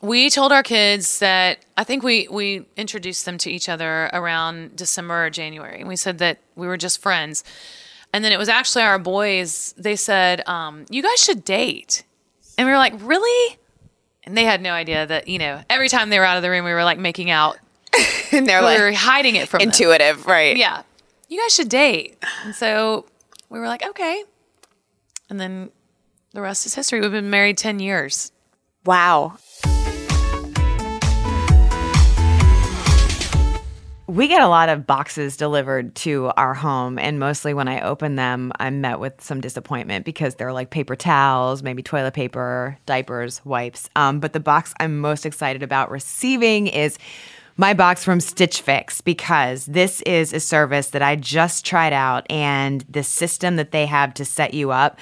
we told our kids that I think we we introduced them to each other around December or January. And we said that we were just friends. And then it was actually our boys, they said, um, you guys should date. And we were like, really? And they had no idea that, you know, every time they were out of the room, we were like making out. and they're we were like hiding it from them. intuitive, right? Yeah. You guys should date. And so we were like, okay. And then the rest is history. We've been married 10 years. Wow. We get a lot of boxes delivered to our home, and mostly when I open them, I'm met with some disappointment because they're like paper towels, maybe toilet paper, diapers, wipes. Um, but the box I'm most excited about receiving is my box from Stitch Fix because this is a service that I just tried out, and the system that they have to set you up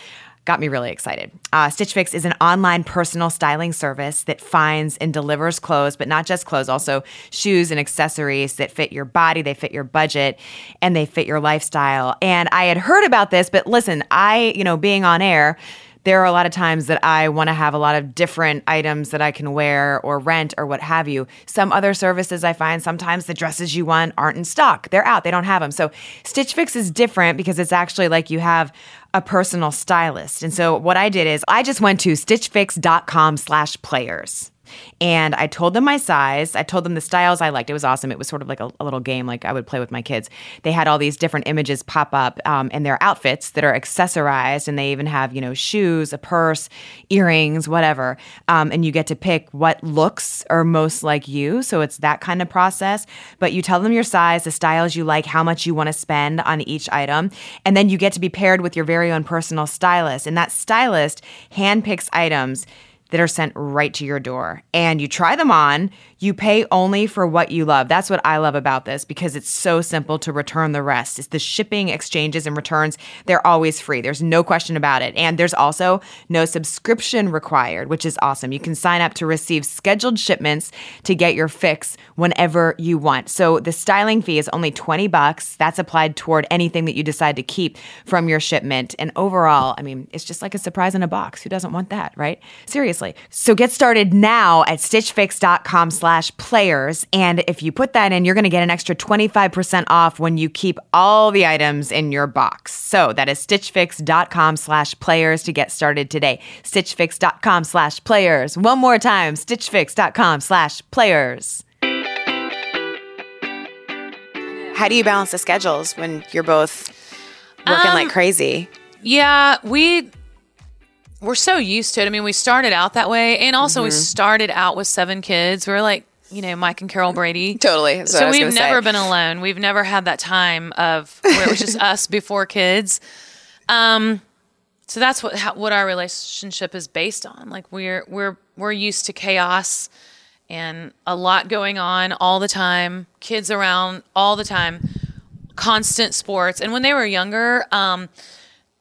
got me really excited. Uh, Stitch Fix is an online personal styling service that finds and delivers clothes, but not just clothes, also shoes and accessories that fit your body, they fit your budget, and they fit your lifestyle. And I had heard about this, but listen, I, you know, being on air, there are a lot of times that I want to have a lot of different items that I can wear or rent or what have you. Some other services I find sometimes the dresses you want aren't in stock. They're out. They don't have them. So Stitch Fix is different because it's actually like you have a personal stylist. And so what I did is I just went to stitchfix.com slash players. And I told them my size. I told them the styles I liked. It was awesome. It was sort of like a, a little game, like I would play with my kids. They had all these different images pop up um, and their outfits that are accessorized, and they even have you know shoes, a purse, earrings, whatever. Um, and you get to pick what looks are most like you. So it's that kind of process. But you tell them your size, the styles you like, how much you want to spend on each item, and then you get to be paired with your very own personal stylist. And that stylist handpicks items that are sent right to your door. And you try them on, you pay only for what you love. That's what I love about this because it's so simple to return the rest. It's the shipping, exchanges, and returns. They're always free. There's no question about it. And there's also no subscription required, which is awesome. You can sign up to receive scheduled shipments to get your fix whenever you want. So the styling fee is only 20 bucks. That's applied toward anything that you decide to keep from your shipment. And overall, I mean, it's just like a surprise in a box. Who doesn't want that, right? Seriously. So get started now at stitchfix.com slash players. And if you put that in, you're going to get an extra 25% off when you keep all the items in your box. So that is stitchfix.com slash players to get started today. Stitchfix.com slash players. One more time, stitchfix.com slash players. How do you balance the schedules when you're both working like um, crazy? Yeah, we we're so used to it. I mean, we started out that way, and also we started out with seven kids. We are like, you know, Mike and Carol Brady. Totally. That's what I So we've gonna say. never been alone. We've never had that time of where it was just us before kids. Um, so that's what how, what our relationship is based on. Like we're we're we're used to chaos and a lot going on all the time, kids around all the time, constant sports. And when they were younger, um,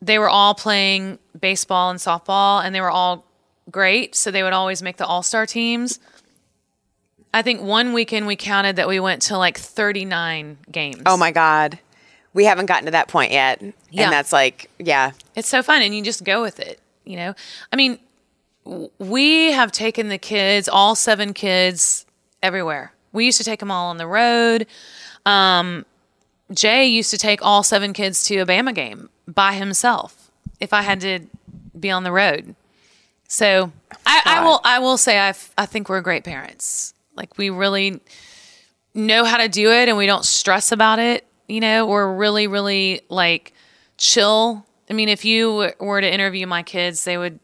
they were all playing baseball and softball, and they were all great. So they would always make the all star teams. I think one weekend we counted that we went to like 39 games. Oh my God. We haven't gotten to that point yet. Yeah. And that's like, yeah. It's so fun, and you just go with it. You know, I mean, we have taken the kids, all seven kids, everywhere. We used to take them all on the road. Um, Jay used to take all seven kids to a Bama game by himself if I had to be on the road. So I, I will I will say I I think we're great parents. Like we really know how to do it and we don't stress about it. You know, we're really, really like chill. I mean, if you were to interview my kids, they would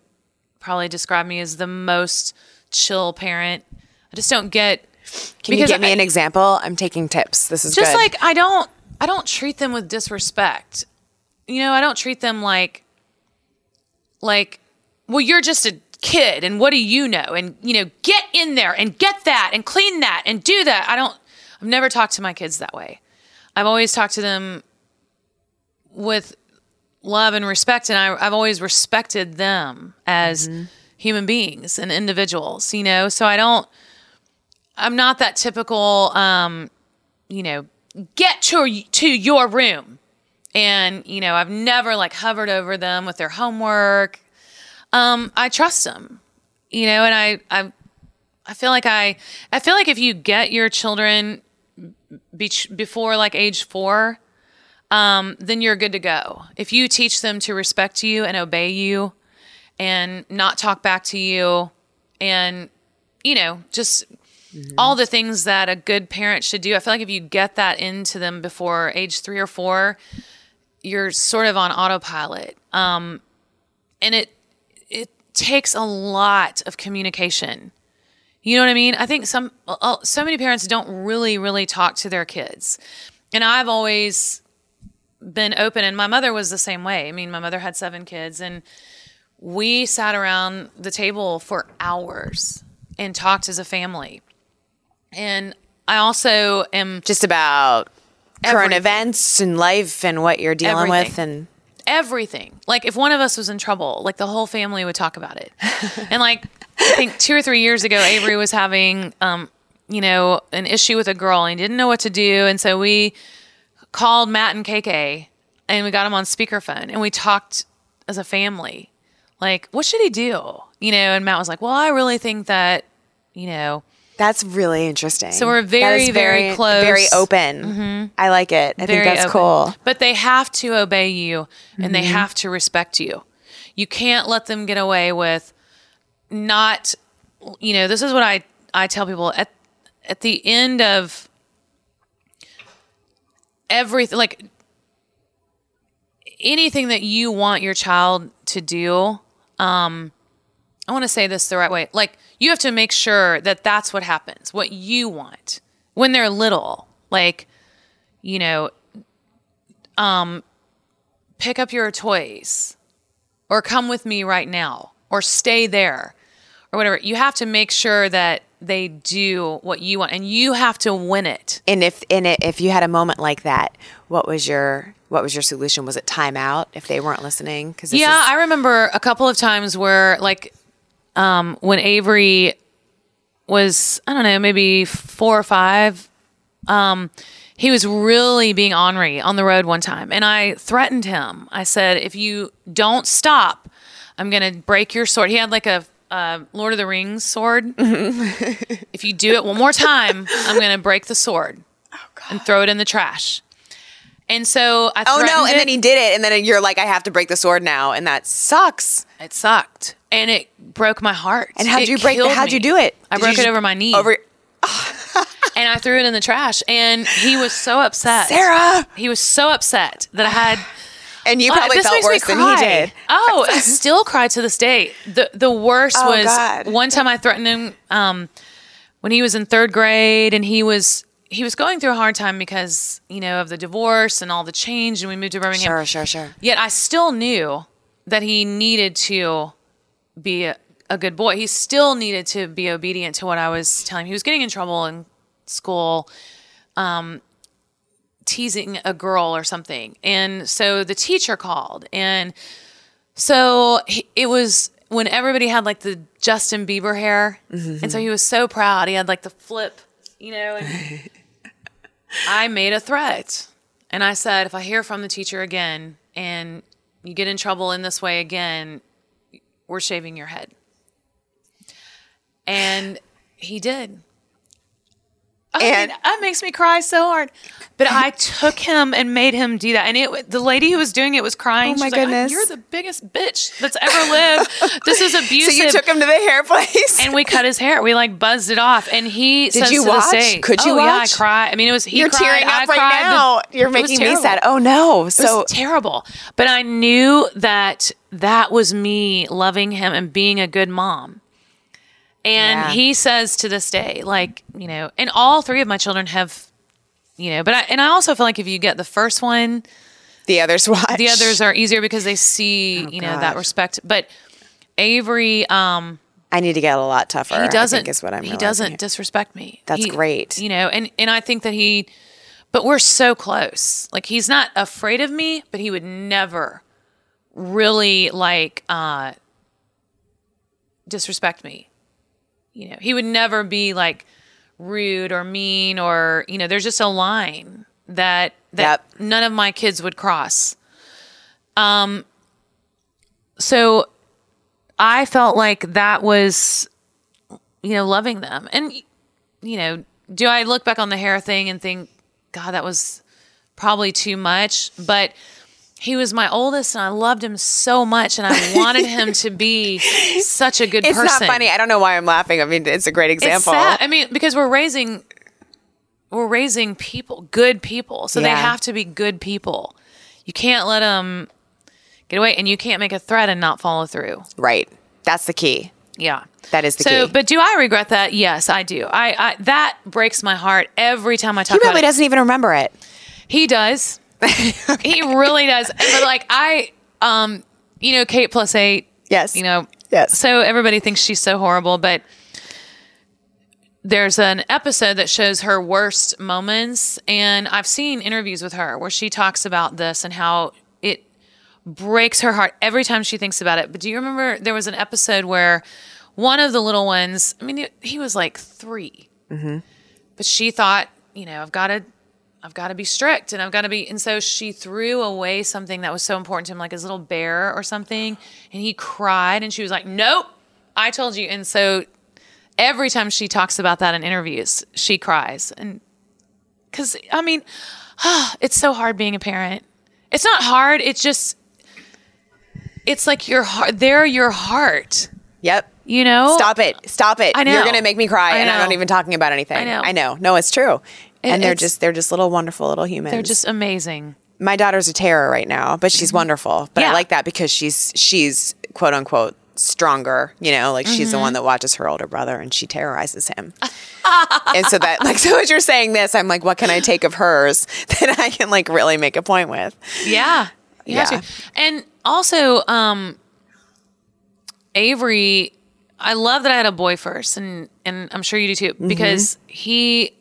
probably describe me as the most chill parent. I just don't get. Can you give me an example? I'm taking tips. This is just good. like I don't I don't treat them with disrespect. You know, I don't treat them like like well you're just a kid and what do you know and you know get in there and get that and clean that and do that. I don't I've never talked to my kids that way. I've always talked to them with love and respect and I, I've always respected them as human beings and individuals, you know. So I don't I'm not that typical um, you know, get to to your room. And, you know, I've never like hovered over them with their homework. Um, I trust them. You know, and I I I feel like I I feel like if you get your children be, before like age 4, um, then you're good to go. If you teach them to respect you and obey you and not talk back to you and you know, just all the things that a good parent should do. I feel like if you get that into them before age three or four, you're sort of on autopilot. Um, and it it takes a lot of communication. You know what I mean? I think some so many parents don't really really talk to their kids. And I've always been open and my mother was the same way. I mean, my mother had 7 kids and we sat around the table for hours and talked as a family. And I also am just about current events and life and what you're dealing with and everything. Like if one of us was in trouble, like the whole family would talk about it. and like I think two or three years ago, Avery was having, um, you know, an issue with a girl and he didn't know what to do, and so we called Matt and KK and we got him on speakerphone and we talked as a family. Like, what should he do? You know, and Matt was like, "Well, I really think that, you know, that's really interesting. So we're That very, very close. Very open. I like it. I think that's open. cool. But they have to obey you and Mm-hmm. they have to respect you. You can't let them get away with not you know, this is what I I tell people at at the end of everything like anything that you want your child to do um I want to say this the right way. Like you have to make sure that that's what happens, what you want when they're little. Like, you know, um, pick up your toys or come with me right now or stay there or whatever. You have to make sure that they do what you want and you have to win it. And if in it, if you had a moment like that, what was your what was your solution? Was it timeout if they weren't listening? Because Yeah, I remember a couple of times where, like, um, when Avery was, I don't know, maybe four or five, um, he was really being ornery on the road one time. And I threatened him. I said, if you don't stop, I'm going to break your sword. He had like a uh, Lord of the Rings sword. if you do it one more time, I'm going to break the sword and throw it in the trash. And so I thought oh no! And it. then he did it, and then you're like, I have to break the sword now, and that sucks. It sucked, and it broke my heart. And how did you break? How'd you do it? I Did broke it over my knee, Over and I threw it in the trash. And he was so upset, Sara, He was so upset that I had. and you Uh, probably this felt worse than he did. Oh, I still cry to this day. the The worst Oh, was God. one time I threatened him um, when he was in third grade, and he was he was going through a hard time because you know of the divorce and all the change, and we moved to Birmingham. Sure, sure, sure. Yet I still knew that he needed to be a, a good boy. He still needed to be obedient to what I was telling him. He was getting in trouble in school, um, teasing a girl or something. And so the teacher called. And so he, it was when everybody had like the Justin Bieber hair. And so he was so proud. He had like the flip, you know. And I made a threat. And I said, if I hear from the teacher again and you get in trouble in this way again, we're shaving your head. And he did. I mean, And- that makes me cry so hard. But I took him and made him do that. And it the lady who was doing it was crying. Oh my She was like, goodness. You're the biggest bitch that's ever lived. this is abusive. So you took him to the hair place. and we cut his hair. We like buzzed it off. And he Did says you watch? day, Could you oh, Yeah, I watch? cried. I mean, it was he You're cried, tearing I up right cried, now. You're making me sad. Oh no. So terrible. But I knew that that was me loving him and being a good mom. And Yeah. he says to this day, like, you know, and all three of my children have, you know, but I, and I also feel like if you get the first one, the others watch. the others are easier because they see, you know, that respect. But Avery, um, I need to get a lot tougher. he doesn't I think is what I'm he doesn't here. disrespect me That's He- great. you know and and i think that he but we're so close like he's not afraid of me but he would never really like uh disrespect me you know he would never be like rude or mean or you know there's just a line that that Yep. none of my kids would cross. Um so i felt like that was you know loving them. And you know do i look back on the hair thing and think god that was probably too much? But he was my oldest and i loved him so much and i wanted him to be such a good It's person not funny. I don't know why I'm laughing. I mean, it's a great it's example. I mean, because we're raising we're raising people, good people. So they have to be good people. You can't let them get away and you can't make a threat and not follow through. Right. That's the key. Yeah. That is the so, key. but do I regret that? Yes, I do. I, I that breaks my heart every time I talk about it. He probably it. doesn't even remember it. He does. He really does. But like I um you know, Kate plus eight, Yes. you know, Yes. so everybody thinks she's so horrible, but there's an episode that shows her worst moments, and I've seen interviews with her where she talks about this and how it breaks her heart every time she thinks about it. But do you remember there was an episode where one of the little ones, I mean, he was like 3 but she thought, you know, I've got to. I've got to be strict and I've got to be. And so she threw away something that was so important to him, like his little bear or something. And he cried and she was like, Nope, I told you. And so every time she talks about that in interviews, she cries. And because, I mean, it's so hard being a parent. It's not hard. It's just, it's like your heart, they're your heart, Yep. you know? Stop it. Stop it. I know. You're going to make me cry I and I'm not even talking about anything. I know. I know. No, it's true. And they're just they're just little wonderful little humans. They're just amazing. my daughter's a terror right now, but she's wonderful. But I like that because she's she's quote unquote stronger, you know, like she's the Mm-hmm. one that watches her older brother and she terrorizes him. and so that like so as you're saying this, I'm like, what can I take of hers that I can like really make a point with? Yeah. Yeah. And also, um, Avery, I love that I had a boy first, and and I'm sure you do too, because he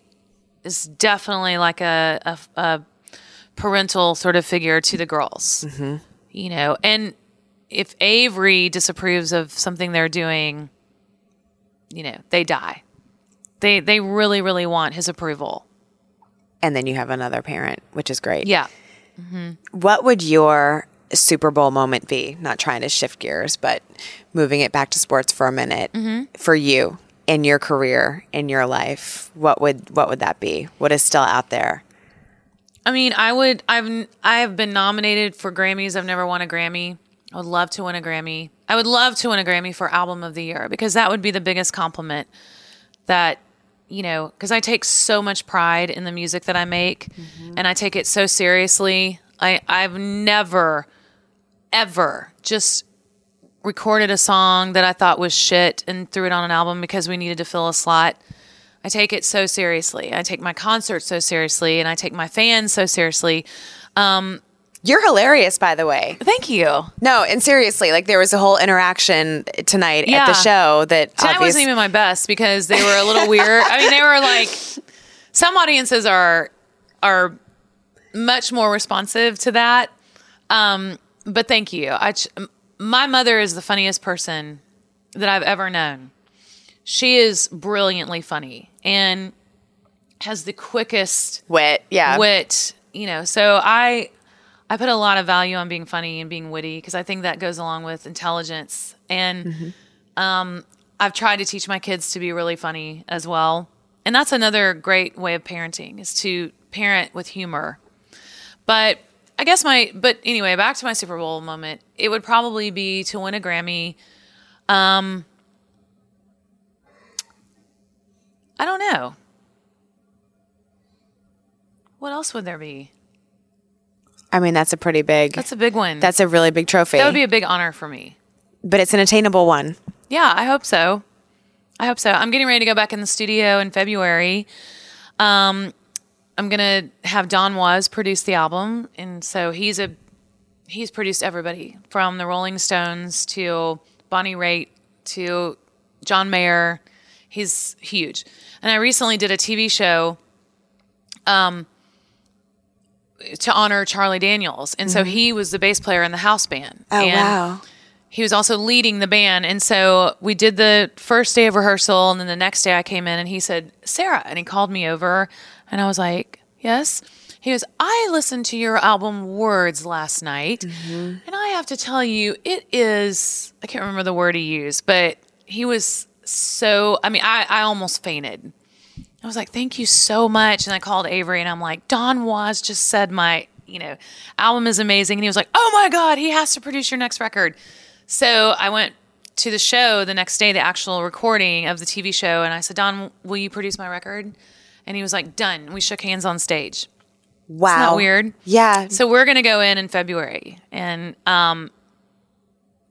is definitely like a a, a parental sort of figure to the girls. Mm-hmm. You know, and if Avery disapproves of something they're doing, you know, they die. They they really really want his approval. And then you have another parent, which is great. Yeah. Mm-hmm. What would your Super Bowl moment be? Not trying to shift gears, but moving it back to sports for a minute. Mm-hmm. For you in your career, in your life, what would what would that be? What is still out there? I mean, I would. I've I've been nominated for Grammys. I've never won a Grammy. I would love to win a Grammy. I would love to win a Grammy for Album of the Year because that would be the biggest compliment. That you know, because I take so much pride in the music that I make, mm-hmm. and I take it so seriously. I I've never, ever just recorded a song that I thought was shit and threw it on an album because we needed to fill a slot. I take it so seriously. I take my concerts so seriously, and I take my fans so seriously. You're hilarious, by the way. Thank you. No, and seriously, like there was a whole interaction tonight at the show that Tonight obvious- wasn't even my best because they were a little weird. I mean, they were like some audiences are are much more responsive to that. Um, but thank you. I, ch- my mother is the funniest person that I've ever known. She is brilliantly funny and has the quickest Wit. Yeah. wit, you know. So I I put a lot of value on being funny and being witty because I think that goes along with intelligence. And um, I've tried to teach my kids to be really funny as well. And that's another great way of parenting is to parent with humor. But I guess my but anyway, back to my Super Bowl moment. It would probably be to win a Grammy. Um I don't know. What else would there be? I mean, that's a pretty big. That's a big one. that's a really big trophy. that would be a big honor for me. but it's an attainable one. Yeah, I hope so. I hope so. I'm getting ready to go back in the studio in February. Um, I'm gonna have Don Was produce the album, and so he's a he's produced everybody from the Rolling Stones to Bonnie Raitt to John Mayer. He's huge. And I recently did a TV show um, to honor Charlie Daniels, and so he was the bass player in the house band. Oh and wow. he was also leading the band. And so we did the first day of rehearsal. And then the next day I came in and he said, Sara. And he called me over. And I was like, Yes. He goes, I listened to your album Words last night. Mm-hmm. And I have to tell you, it is, I can't remember the word he used, but he was so, I mean, I, I almost fainted. I was like, thank you so much. And I called Avery and I'm like, Don Was just said my, you know, album is amazing. And he was like, oh my God, he has to produce your next record. So I went to the show the next day, the actual recording of the TV show. And I said, Don, will you produce my record? And he was like, done. We shook hands on stage. Wow. Isn't that weird? Yeah. So we're going to go in in February and um,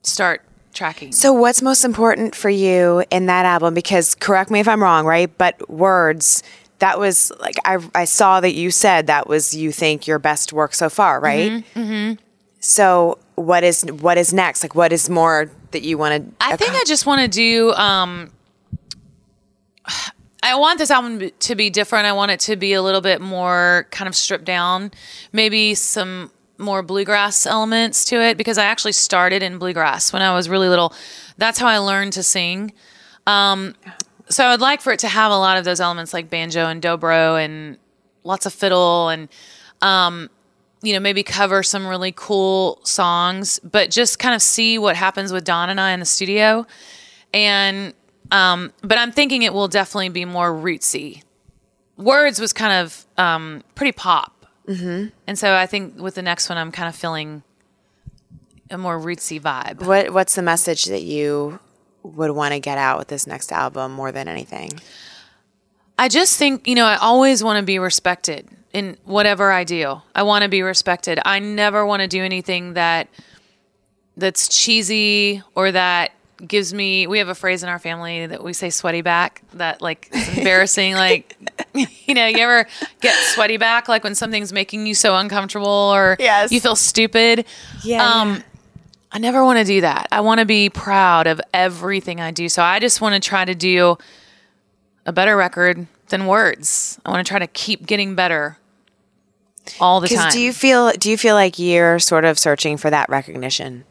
start tracking. So, what's most important for you in that album? Because correct me if I'm wrong, right? But words, that was like I I saw that you said that was you think your best work so far, right? Mm-hmm. So, what is what is next? Like, what is more that you want to? I think I just want to do. Um, I want this album to be different. I want it to be a little bit more kind of stripped down, maybe some more bluegrass elements to it because I actually started in bluegrass when I was really little. That's how I learned to sing. Um, so I would like for it to have a lot of those elements like banjo and dobro and lots of fiddle and um, you know maybe cover some really cool songs, but just kind of see what happens with Don and I in the studio. And um, but I'm thinking it will definitely be more rootsy. Words was kind of um, pretty pop, mm-hmm. and so I think with the next one, I'm kind of feeling a more rootsy vibe. What What's the message that you would want to get out with this next album more than anything? I just think, you know, I always want to be respected in whatever I do. I want to be respected. I never want to do anything that that's cheesy or that gives me we have a phrase in our family that we say sweaty back that like embarrassing like you know you ever get sweaty back like when something's making you so uncomfortable or Yes. you feel stupid Yeah, um. I never want to do that. I want to be proud of everything I do. So I just want to try to do a better record than words. I want to try to keep getting better all the time. Do you feel do you feel like you're sort of searching for that recognition,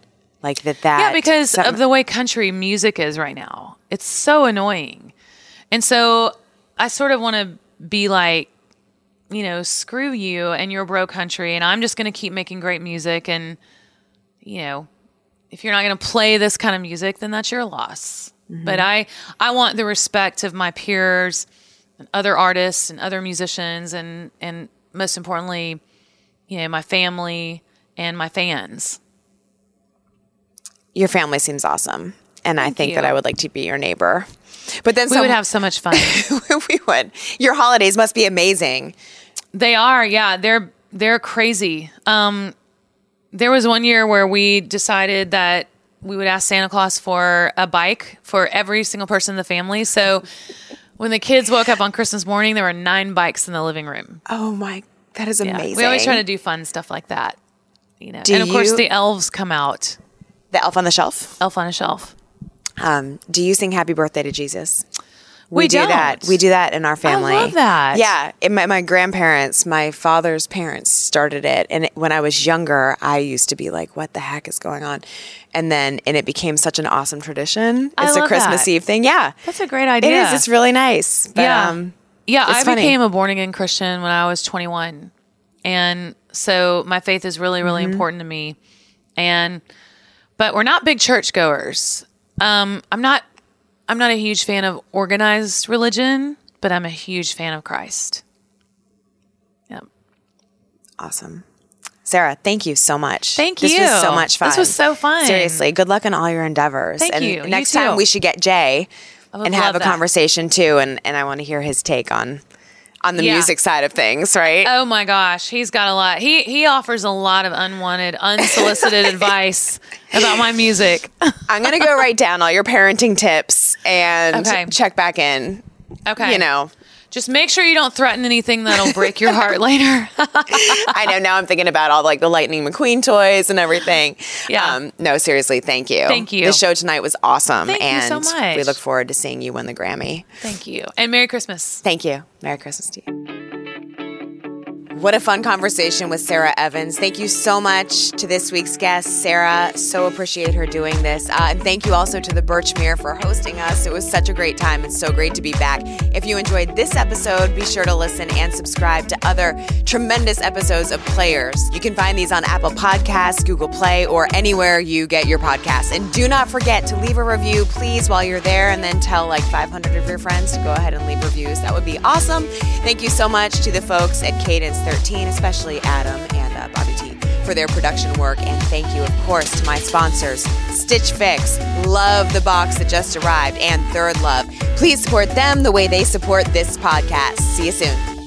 like that? That yeah, because some- of the way country music is right now. It's so annoying. And so I sort of want to be like, you know, screw you and your bro country and I'm just going to keep making great music and you know, if you're not going to play this kind of music, then that's your loss. Mm-hmm. But I I want the respect of my peers and other artists and other musicians and and most importantly, you know, my family and my fans. Your family seems awesome, and I think you. that I would like to be your neighbor. But then We some, would have so much fun. we would. Your holidays must be amazing. They are, yeah. They're they're crazy. Um, there was one year where we decided that we would ask Santa Claus for a bike for every single person in the family. So when the kids woke up on Christmas morning, there were nine bikes in the living room. Oh my, that is Yeah. amazing. We always try to do fun stuff like that. You know, Do and of course you- the elves come out. The Elf on the Shelf. Elf on a shelf. Um, do you sing Happy Birthday to Jesus? We, We do that. don't. We do that in our family. I love that. Yeah, it, my my grandparents, my father's parents started it, and it, when I was younger, I used to be like, "What the heck is going on?" And then, and it became such an awesome tradition. I It's a love Christmas that. Eve thing. Yeah, That's a great idea. It is. It's really nice. But, yeah. um, yeah, it's I funny. became a born again Christian when I was 21. And so my faith is really, really Mm-hmm. important to me. And, but we're not big church goers. Um, I'm not, I'm not a huge fan of organized religion, but I'm a huge fan of Christ. Yep. awesome. Sara, thank you so much. Thank This was you. so much fun. This was so fun. Seriously, good luck in all your endeavors. Thank and you. You Next too. time we should get Jay and have a that. conversation too, and and I want to hear his take on on the Yeah. music side of things. Right? Oh my gosh, he's got a lot. He he offers a lot of unwanted, unsolicited advice about my music. I'm gonna go write down all your parenting tips and Okay. check back in. Okay. You know, Just make sure you don't threaten anything that'll break your heart later. I know now I'm thinking about all like the Lightning McQueen toys and everything. Yeah. Um, no, seriously, thank you. Thank you. The show tonight was awesome, Thank you and so much. we look forward to seeing you win the Grammy. Thank you. And Merry Christmas. Thank you. Merry Christmas to you. What a fun conversation with Sara Evans. Thank you so much to this week's guest, Sara. So appreciate her doing this. Uh, and thank you also to the Birchmere for hosting us. It was such a great time. It's so great to be back. If you enjoyed this episode, be sure to listen and subscribe to other tremendous episodes of Players. You can find these on Apple Podcasts, Google Play, or anywhere you get your podcasts. And do not forget to leave a review, please, while you're there, and then tell like 500 of your friends to go ahead and leave reviews. That would be awesome. Thank you so much to the folks at Cadence 13, especially Adam and uh, Bobby T, for their production work. And thank you, of course, to my sponsors, Stitch Fix, Love the Box that just arrived, and Third Love. Please support them the way they support this podcast. See you soon.